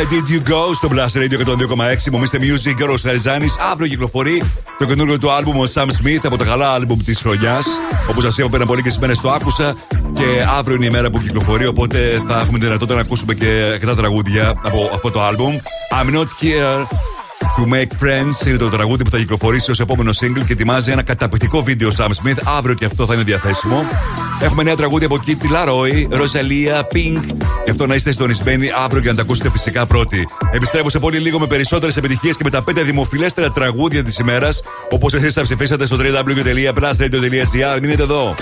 Where Did You Go στο Blast Radio 102,6. Μομίστε Music και ο Χαριζάνη. Αύριο κυκλοφορεί το καινούργιο του άλμπουμ ο Sam Smith από τα καλά άλμπουμ της χρονιάς. Όπως σας είπα πριν από λίγες μέρες το άκουσα και αύριο είναι η μέρα που κυκλοφορεί. Οπότε θα έχουμε τη δυνατότητα να ακούσουμε και αρκετά τραγούδια από αυτό το άλμπουμ. I'm not here To Make Friends είναι το τραγούδι που θα κυκλοφορήσει ως επόμενο single και ετοιμάζει ένα καταπληκτικό βίντεο Sam Smith. Αύριο και αυτό θα είναι διαθέσιμο. Έχουμε νέα τραγούδια από Kitty Laroi, Rosalia, Pink. Γι' αυτό να είστε συντονισμένοι αύριο για να τα ακούσετε φυσικά πρώτοι. Επιστρέφω σε πολύ λίγο με περισσότερες επιτυχίες και με τα πέντε δημοφιλέστερα τραγούδια της ημέρας. Όπως εσείς θα ψηφίσατε στο www.plusradio.gr. Μείνετε εδώ.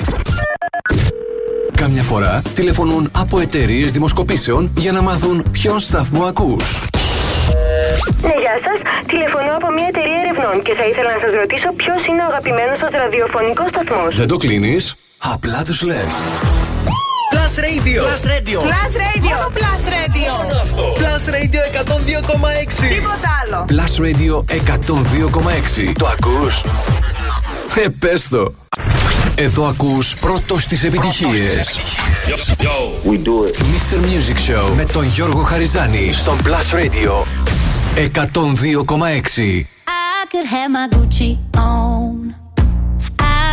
Κάμια φορά τηλεφωνούν από εταιρείες δημοσκοπήσεων για να μάθουν ποιον σταθμό ακούς. Ναι, γεια σας. Τηλεφωνώ από μια εταιρεία ερευνών και θα ήθελα να σας ρωτήσω ποιος είναι ο αγαπημένος σας ραδιοφωνικός σταθμός. Δεν το κλείνεις, απλά τους λες. Plus Radio. Plus Radio. Plus Radio. Μόνο Plus Radio. Plus Radio 102,6. Τίποτα άλλο. Plus Radio 102,6. Το ακούς? Ε, πες το. Εδώ ακούς πρώτος τις επιτυχίες. We do it. Mr. Music Show με τον Γιώργο Χαριζάνη στον Plus Radio 102,6. I could have my Gucci on.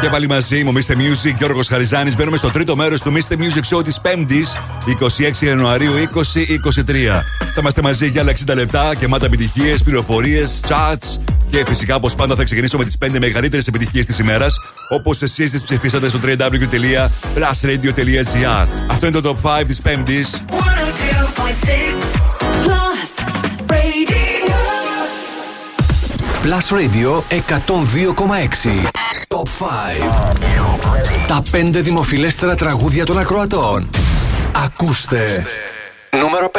Και πάλι μαζί μου, Mr. Music, Γιώργος Χαριζάνης. Μπαίνουμε στο τρίτο μέρος του Mr. Music Show της 5η, 26 Ιανουαρίου 2023. Θα είμαστε μαζί για άλλα 60 λεπτά, γεμάτα επιτυχίες, πληροφορίες, chats. Και φυσικά, όπως πάντα, θα ξεκινήσω με τις 5 μεγαλύτερες επιτυχίες της ημέρας, όπως εσείς τις ψηφίσατε στο www.plusradio.gr. Αυτό είναι το top 5 της 5η. 102.6 Plus Radio. Plus Radio 102,6. Top 5. Τα 5 δημοφιλέστερα τραγούδια των ακροατών. Ακούστε. Νούμερο 5.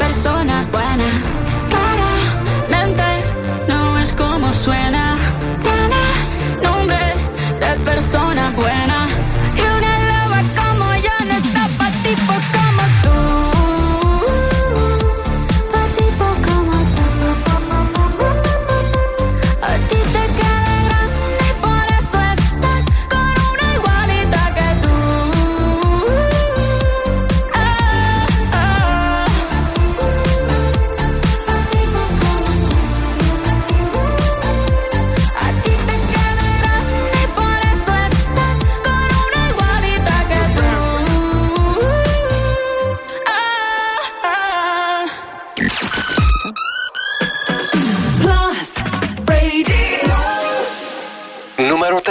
persona buena. Claramente no es como suena.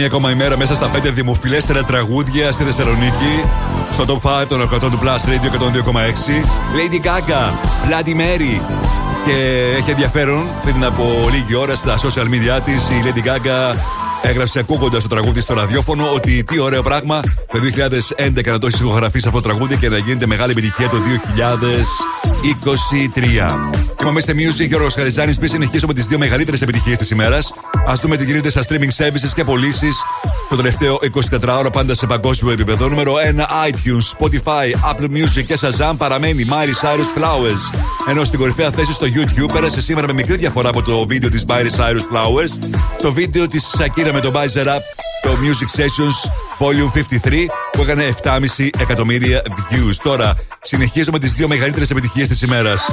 Μία ακόμα ημέρα μέσα στα 5 δημοφιλέστερα τραγούδια στη Θεσσαλονίκη. Στο top 5 των 100 του Plus Radio 102,6. Lady Gaga, Bloody Mary. Και έχει ενδιαφέρον πριν από λίγη ώρα στα social media της η Lady Gaga έγραψε ακούγοντας το τραγούδι στο ραδιόφωνο ότι τι ωραίο πράγμα το 2011 να το έχεις ηχογραφήσει αυτό το τραγούδι και να γίνεται μεγάλη επιτυχία το 2023. Είμαστε Music, Γιώργος Χαριζάνης. Πριν συνεχίσουμε τις δύο μεγαλύτερες επιτυχίες της ημέρας, ας δούμε τι γίνεται στα streaming services και πωλήσεις το τελευταίο 24 ώρα πάντα σε παγκόσμιο επίπεδο. Νούμερο 1 iTunes, Spotify, Apple Music και Shazam παραμένει Miley Cyrus Flowers. Ενώ στην κορυφαία θέση στο YouTube πέρασε σήμερα με μικρή διαφορά από το βίντεο της Miley Cyrus Flowers, το βίντεο της Shakira με τον Bizer Up, το Music Sessions Volume 53 που έκανε 7,5 εκατομμύρια views. Τώρα συνεχίζουμε τις δύο μεγαλύτερες επιτυχίες της ημέρας.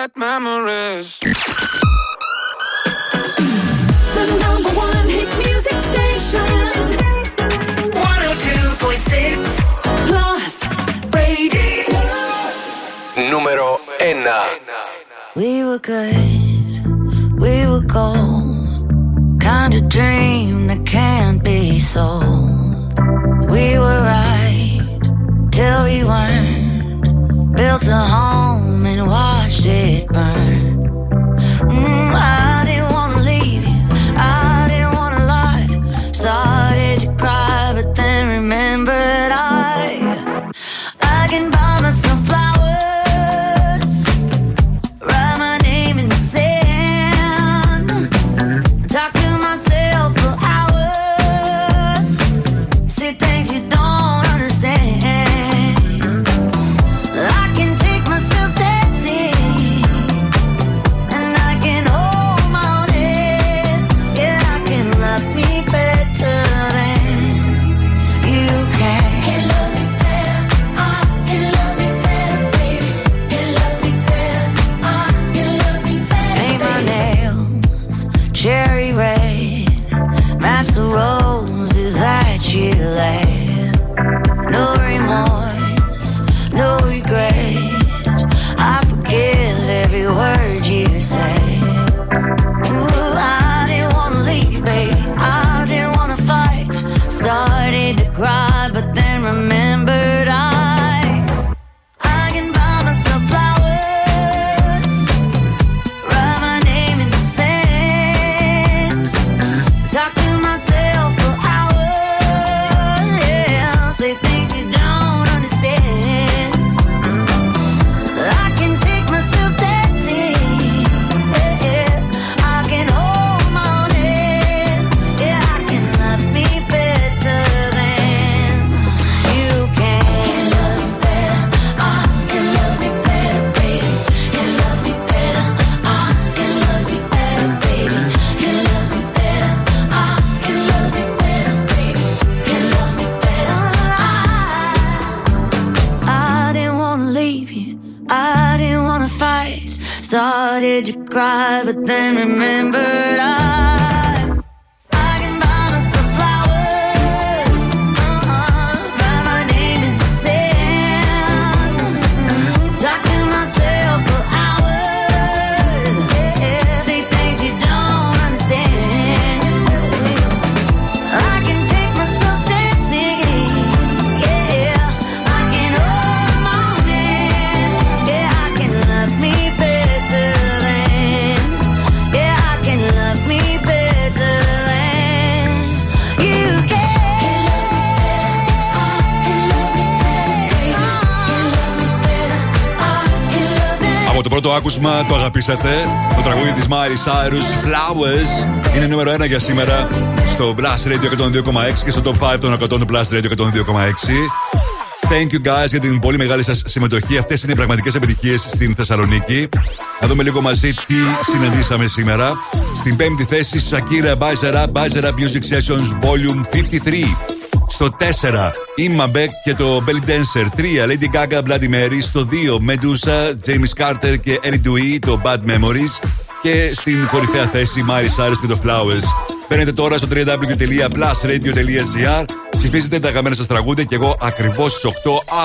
bad memories. The number one hit music station. 102.6 Plus Radio. Numero Enna. We were good, we were gold. Kind of dream that can't be sold. We were right till we weren't. Built a home goodbye. Άκουσμα το αγαπήσατε. Το τραγούδι της Miley Cyrus, Flowers, είναι νούμερο 1 για σήμερα στο Blast Radio 102,6 και στο Top 5 των 100 του Blast Radio 102,6. Thank you guys για την πολύ μεγάλη σας συμμετοχή. Αυτές είναι οι πραγματικές επιτυχίες στην Θεσσαλονίκη. Να δούμε λίγο μαζί τι συναντήσαμε σήμερα. Στην πέμπτη θέση, Shakira Buzzer Up, Buzzer Up Music Sessions Volume 53. Στο 4, Imma Beck και το Belly Dancer. 3, Lady Gaga, Bloody Mary. Στο 2, Medusa, James Carter και Eric Dewey, το Bad Memories. Και στην κορυφαία θέση, Miley Cyrus και το Flowers. Μπαίνετε τώρα στο www.plusradio.gr Ψηφίζετε τα αγαπημένα σας τραγούδια και εγώ ακριβώς στις 8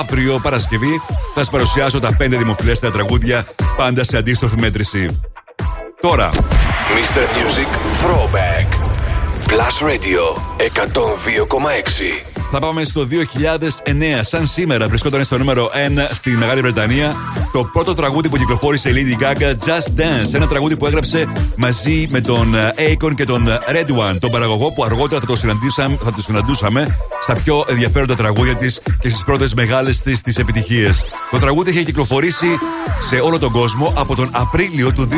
αύριο Παρασκευή θα σας παρουσιάσω τα 5 δημοφιλέστερα τραγούδια πάντα σε αντίστροφη μέτρηση. Τώρα. Mr. Music Throwback. Plus Radio 102,6. Θα πάμε στο 2009. Σαν σήμερα βρισκόταν στο νούμερο 1 στη Μεγάλη Βρετανία το πρώτο τραγούδι που κυκλοφόρησε η Lady Gaga, Just Dance. Ένα τραγούδι που έγραψε μαζί με τον Akon και τον Red One, τον παραγωγό που αργότερα θα το, συναντήσαμε, θα το συναντούσαμε στα πιο ενδιαφέροντα τραγούδια της και στις πρώτες μεγάλες της τις επιτυχίες. Το τραγούδι είχε κυκλοφορήσει σε όλο τον κόσμο από τον Απρίλιο του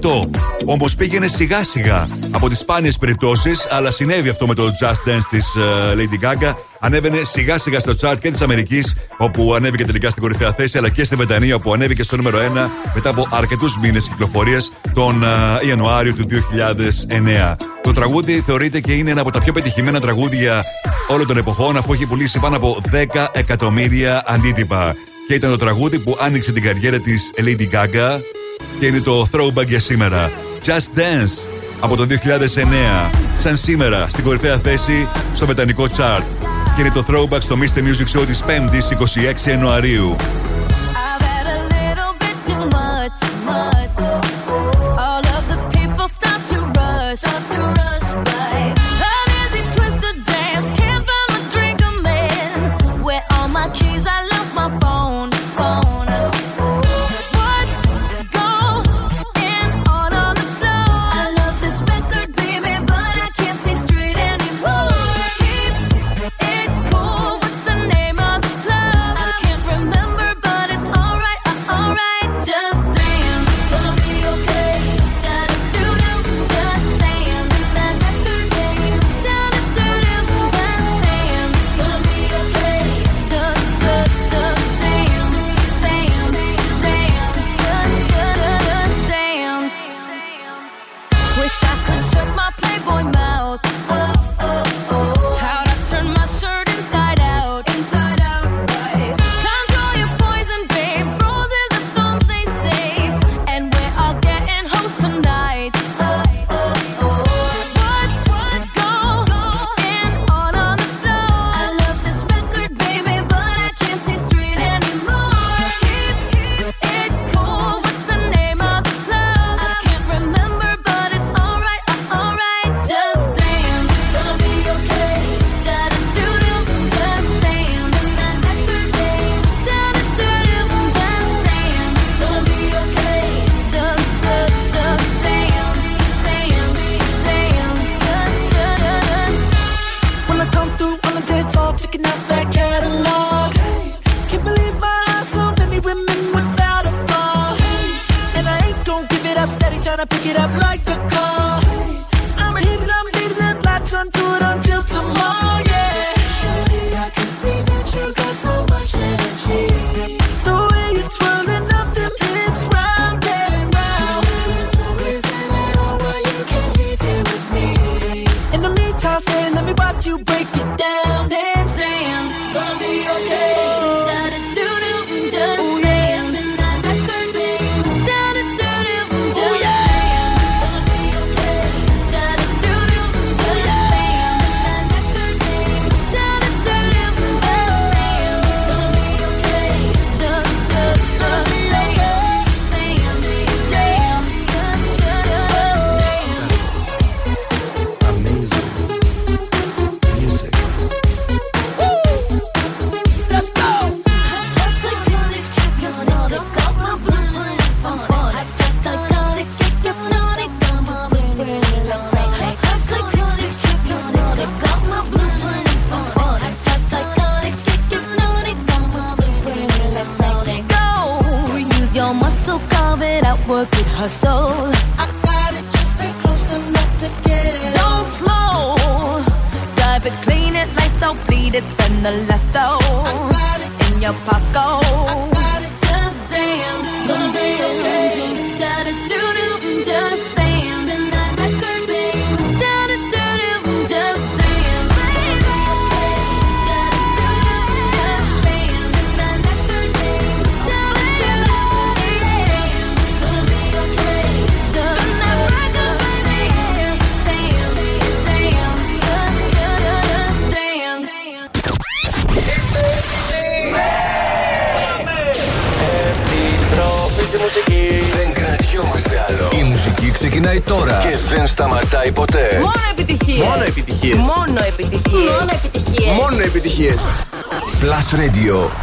2008. Όμως πήγαινε σιγά σιγά από τις σπάνιες περιπτώσεις, αλλά συνέβη αυτό με το Just Dance της Lady Gaga. Ανέβαινε σιγά σιγά στο chart και της Αμερικής, όπου ανέβηκε τελικά στην κορυφαία θέση, αλλά και στη Βρετανία, όπου ανέβηκε στο νούμερο 1 μετά από αρκετούς μήνες κυκλοφορίας τον uh, Ιανουάριο του 2009. Το τραγούδι θεωρείται και είναι ένα από τα πιο πετυχημένα τραγούδια όλων των εποχών, αφού έχει πουλήσει πάνω από 10 εκατομμύρια αντίτυπα. Και ήταν το τραγούδι που άνοιξε την καριέρα της Lady Gaga και είναι το throwback για σήμερα. Just Dance από το 2009, σαν σήμερα στην κορυφαία θέση στο μετανικό chart. Και είναι το throwback στο Mr. Music Show της 5ης 26 Ιανουαρίου. I've had a little bit too much, much.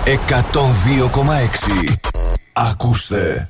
102,6 Ακούστε.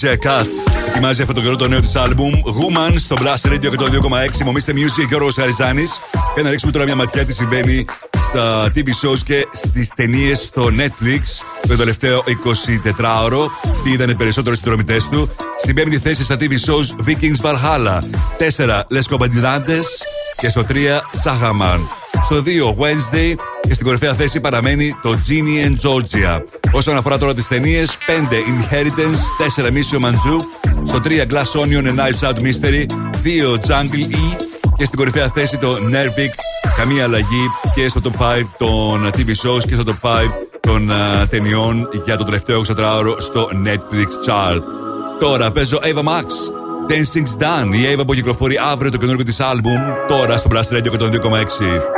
DJ Ετοιμάζει αυτό το καιρό το νέο της άλμπουμ Woman στο Blast Radio και το 2,6. Μομίστε Music και ο Αριζάνης. Για να ρίξουμε τώρα μια ματιά τι συμβαίνει στα TV shows και στις ταινίες στο Netflix το τελευταίο 24ωρο. Τι οι περισσότερο συνδρομητές του. Στην πέμπτη θέση στα TV shows Vikings Valhalla. 4 Les Combattantes και στο 3 Sahaman. Στο 2 Wednesday και στην κορυφαία θέση παραμένει το Genie and Georgia. Όσον αφορά τώρα τις ταινίες, 5 Inheritance, 4 Mission Manjou, στο 3 Glass Onion and Knives Out Mystery, 2 Jungle E και στην κορυφαία θέση το Nervic, καμία αλλαγή και στο top 5 των TV shows και στο top 5 των uh, ταινιών για το τελευταίο 24ωρο στο Netflix chart. Τώρα παίζω Ava Max, Dancing's Done, η Ava που κυκλοφορεί αύριο το καινούργιο της άλμπουμ, τώρα στο Blast Radio 102,6.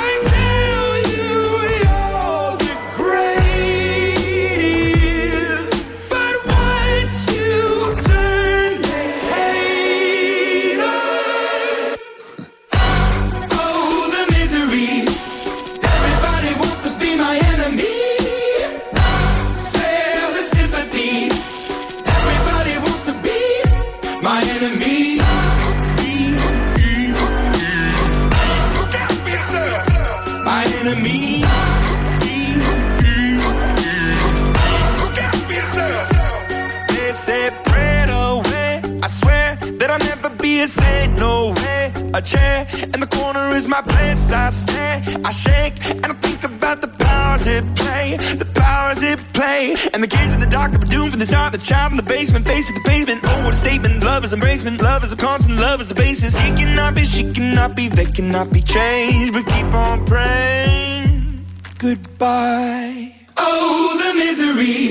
Child in the basement, face at the pavement. Oh, what a statement! Love is embracement, love is a constant, love is the basis. He cannot be, she cannot be, they cannot be changed. But keep on praying. Goodbye. Oh, the misery.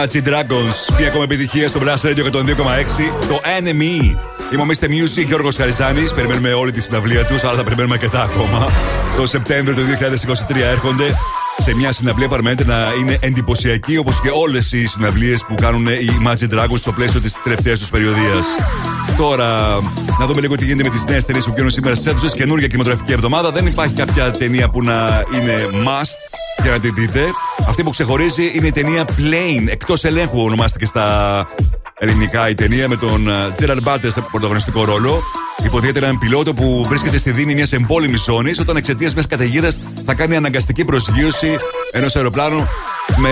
Imagine Dragons, μια ακόμα επιτυχία στο Blast Radio 102,6. Το Enemy. Είμαι ο Mr. Music, Γιώργος Χαριζάνης. Περιμένουμε όλη τη συναυλία τους, αλλά θα περιμένουμε αρκετά ακόμα. Το Σεπτέμβριο του 2023 έρχονται σε μια συναυλία παραμένετε να είναι εντυπωσιακή όπως και όλες οι συναυλίες που κάνουν οι Imagine Dragons στο πλαίσιο της τελευταίας τους περιοδίας. Τώρα, να δούμε λίγο τι γίνεται με τις νέες ταινίες που βγαίνουν σήμερα στις αίθουσες. Καινούργια κινηματογραφική εβδομάδα. Δεν υπάρχει κάποια ταινία που να είναι must για να την δείτε. Αυτή που ξεχωρίζει είναι η ταινία Plane, εκτός ελέγχου ονομάστηκε στα ελληνικά η ταινία με τον Τζέραρ Μπάτερ στο πρωταγωνιστικό ρόλο. Υποδίεται έναν πιλότο που βρίσκεται στη δίνη μιας εμπόλεμης ζώνης όταν εξαιτίας μιας καταιγίδας θα κάνει αναγκαστική προσγείωση ενός αεροπλάνου με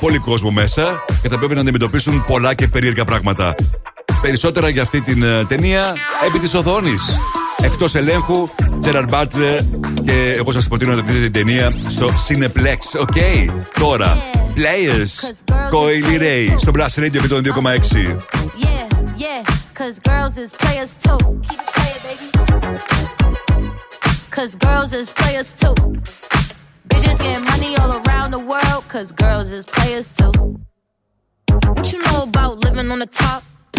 πολύ κόσμο μέσα και θα πρέπει να αντιμετωπίσουν πολλά και περίεργα πράγματα. Περισσότερα για αυτή την ε, ταινία επί της οθόνης. Εκτό ελέγχου, Τζέραρ Μπάτλερ και εγώ σα υποτείνω να δείτε την ταινία στο Cineplex. Οκ, τώρα. Players, Coily Ray στο Blast Radio με τον 2,6. Yeah, yeah, cause girls is players too. Keep it playing, baby. Cause girls is players too. Bitches getting money all around the world, cause girls is players too. What you know about living on the top?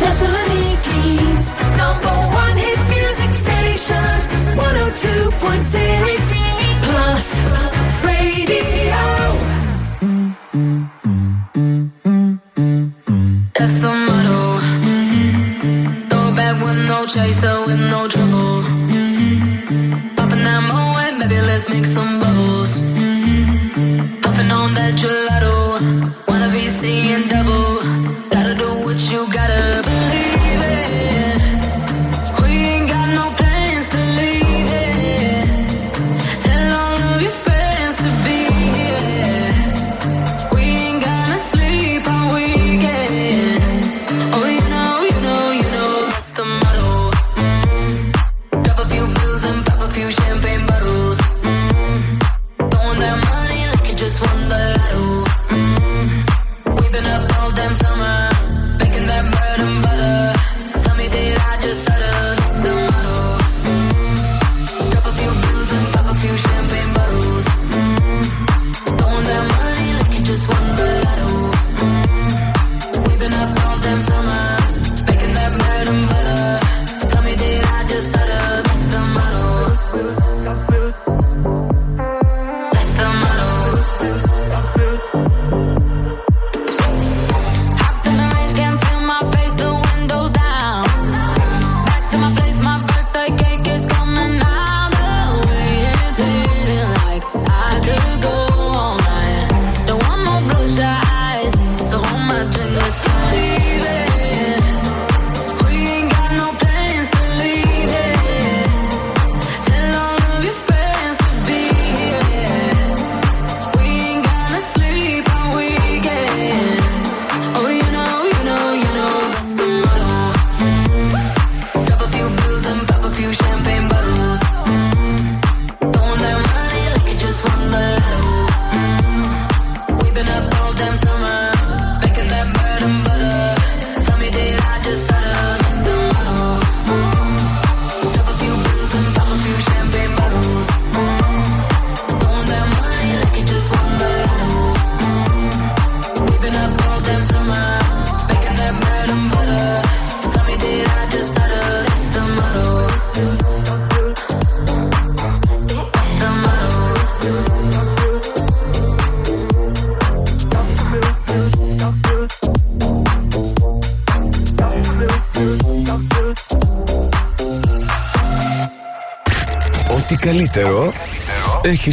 Thessaloniki's number one hit music station, 102.6 plus radio. That's the motto. Throw it back with no chaser, with no trouble. Popping that moe, baby, let's make some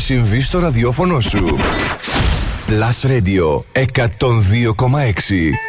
συμβεί στο ραδιόφωνο σου. Plus Radio 102,6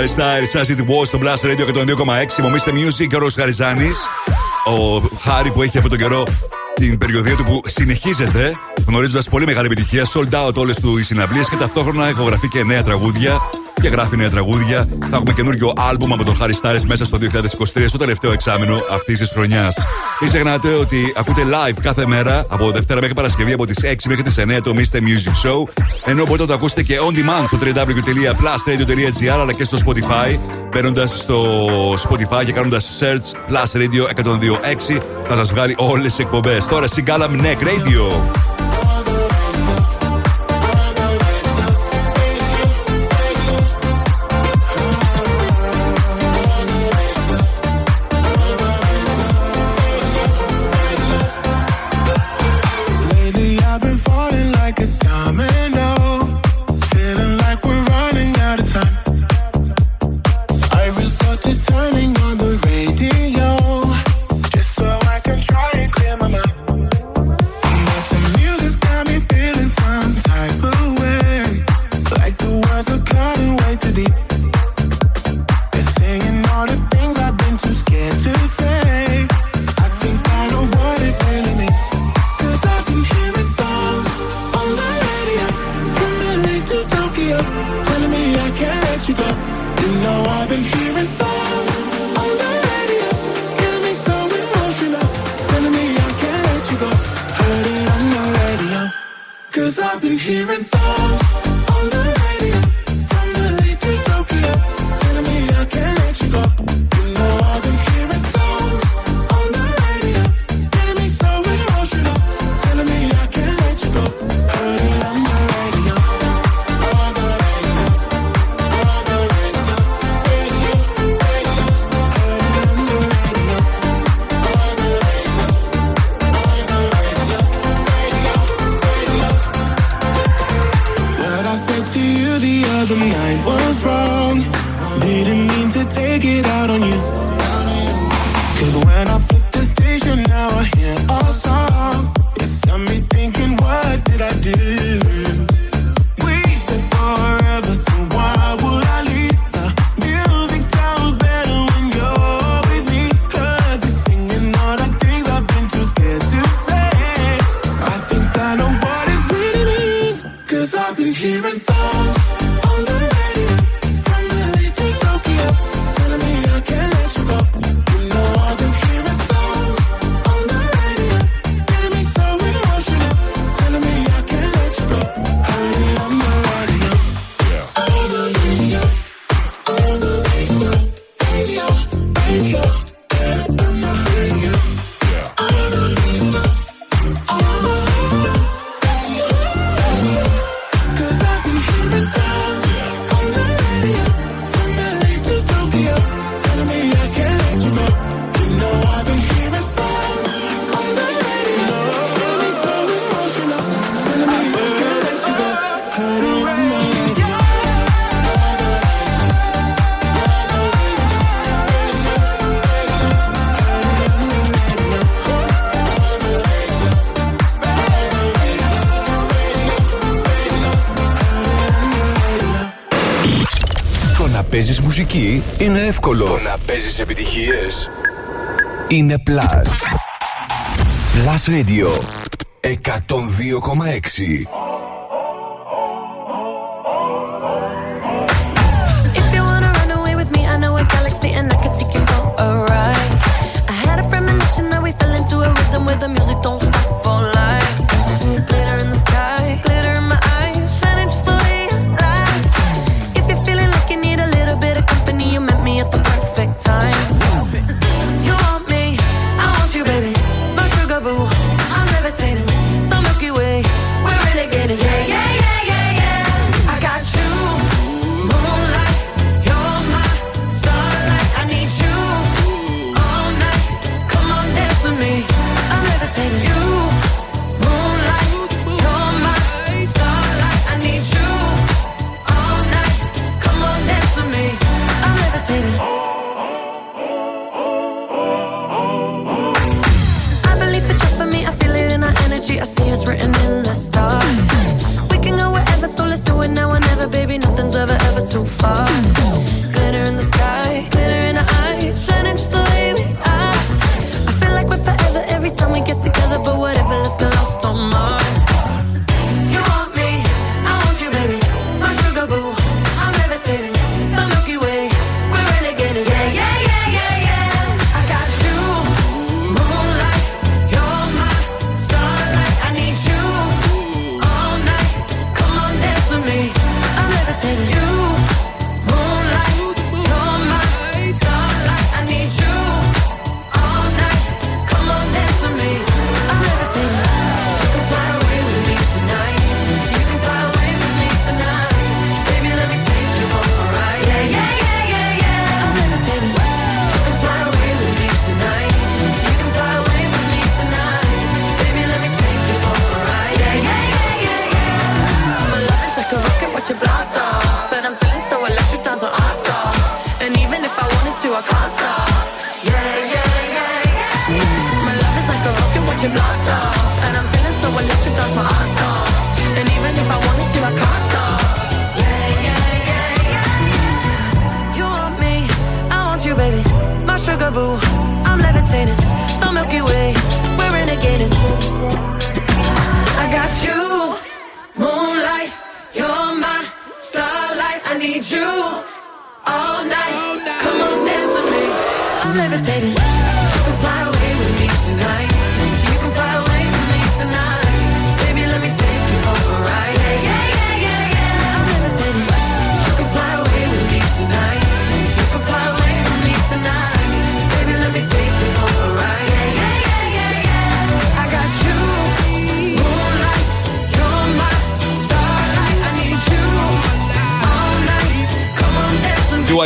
Harry Styles, Acid Wall στο Blast Radio 102,6. Μομίστε Music, ο Ρος Χαριζάνης. Ο Χάρη που έχει αυτόν τον καιρό την περιοδία του που συνεχίζεται, γνωρίζοντας πολύ μεγάλη επιτυχία, sold out όλες του οι συναυλίες και ταυτόχρονα ηχογραφεί και νέα τραγούδια και γράφει νέα τραγούδια. Θα έχουμε καινούριο άλμπουμ από τον Χάρι Στάρες μέσα στο 2023, στο τελευταίο εξάμεινο αυτής της χρονιάς. Μην ξεχνάτε ότι ακούτε live κάθε μέρα από Δευτέρα μέχρι Παρασκευή από τις 6 μέχρι τις 9 το Mr. Music Show ενώ μπορείτε να το ακούσετε και on demand στο www.plusradio.gr αλλά και στο Spotify. Μπαίνοντας στο Spotify και κάνοντας search Plus Radio 102.6 θα σας βγάλει όλες τις εκπομπές. Τώρα συγκάλαμε Neck Radio. παίζεις μουσική είναι εύκολο. Το να παίζεις επιτυχίες. είναι Plus. Plus Radio 102,6.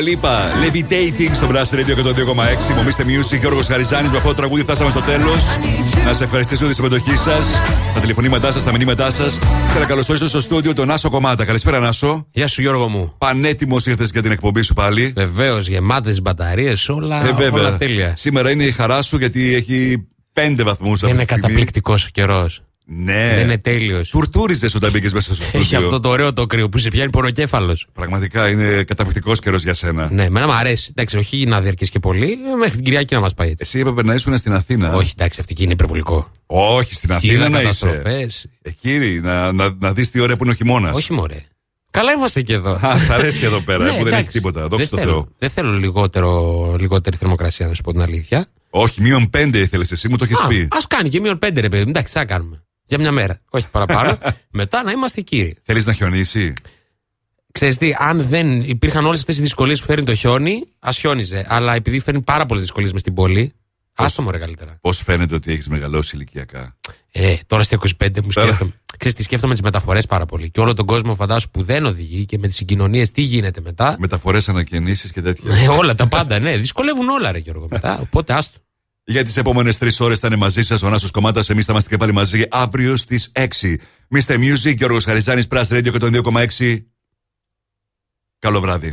Dua Lipa, Levitating στο Blast Radio 102,6. Μομίστε Music, Γιώργος Χαριζάνης. Με αυτό το τραγούδι φτάσαμε στο τέλος. Να σε ευχαριστήσω για τη συμμετοχή σας, τα τηλεφωνήματά σας, τα μηνύματά σας. Και να καλωσορίσω στο στούντιο τον Άσο Κομμάτα. Καλησπέρα, Νάσο. Γεια σου, Γιώργο μου. Πανέτοιμος ήρθες για την εκπομπή σου πάλι. Βεβαίως, γεμάτες μπαταρίες, όλα, Ε, βέβαια. όλα τέλεια. Σήμερα είναι η χαρά σου γιατί έχει πέντε βαθμούς αυτή Είναι τη στιγμή. καταπληκτικός ο καιρός. Ναι. Δεν είναι τέλειος. Τουρτούριζες όταν μπήκες μέσα στο στούντιο. Έχει αυτό το ωραίο το κρύο που σε πιάνει πονοκέφαλος. Πραγματικά είναι καταπληκτικός καιρός για σένα. Ναι, εμένα μου αρέσει. Εντάξει, όχι να διαρκείς και πολύ, ε, μέχρι την Κυριακή να μας πάει έτσι. Εσύ έπρεπε να ήσουν στην Αθήνα. Όχι, εντάξει, αυτή εκεί είναι υπερβολικό. Όχι, στην Εκεί Αθήνα είναι να είσαι. καταστροφές. Εκεί να, να, να δεις τι ώρα που είναι ο χειμώνας. Όχι, μωρέ. Καλά είμαστε και εδώ. Α, σ' αρέσει εδώ πέρα, Ναι, που δεν έχει εντάξει. τίποτα. Δόξα Δεν τω θέλω- Θεώ. Δεν θέλω λιγότερο, λιγότερη θερμοκρασία, να σου πω την αλήθεια. Όχι, μείον πέντε ήθελες εσύ, μου το έχεις πει. Α κάνει και μείον πέντε, ρε παιδί. Εντάξει, τι θα κάνουμε. Για μια μέρα. Όχι παραπάνω. Μετά να είμαστε κύριοι. Θέλεις να χιονίσει; Ξέρεις τι, αν δεν υπήρχαν όλες αυτές οι δυσκολίες που φέρνει το χιόνι, ας χιόνιζε. Αλλά επειδή φέρνει πάρα πολλές δυσκολίες μες στην πόλη, άστο μου ρε καλύτερα. Πώς φαίνεται ότι έχεις μεγαλώσει ηλικιακά; Ε, τώρα στα 25 μου Τώρα. σκέφτομαι. Ξέρεις τι σκέφτομαι τις μεταφορές πάρα πολύ. Και όλο τον κόσμο φαντάσου που δεν οδηγεί και με τις συγκοινωνίες τι γίνεται μετά. Μεταφορές, ανακαινήσεις και τέτοια. Ε, όλα τα πάντα, ναι. Δυσκολεύουν όλα, ρε Γιώργο. Μετά. Οπότε άστο. Για τις επόμενες τρεις ώρες θα είναι μαζί σας ο Νάσος Κομμάτας. Εμείς θα είμαστε και πάλι μαζί αύριο στις 6. Mr. Music, Γιώργος Χαριζάνης, Press Radio 102,6. Καλό βράδυ.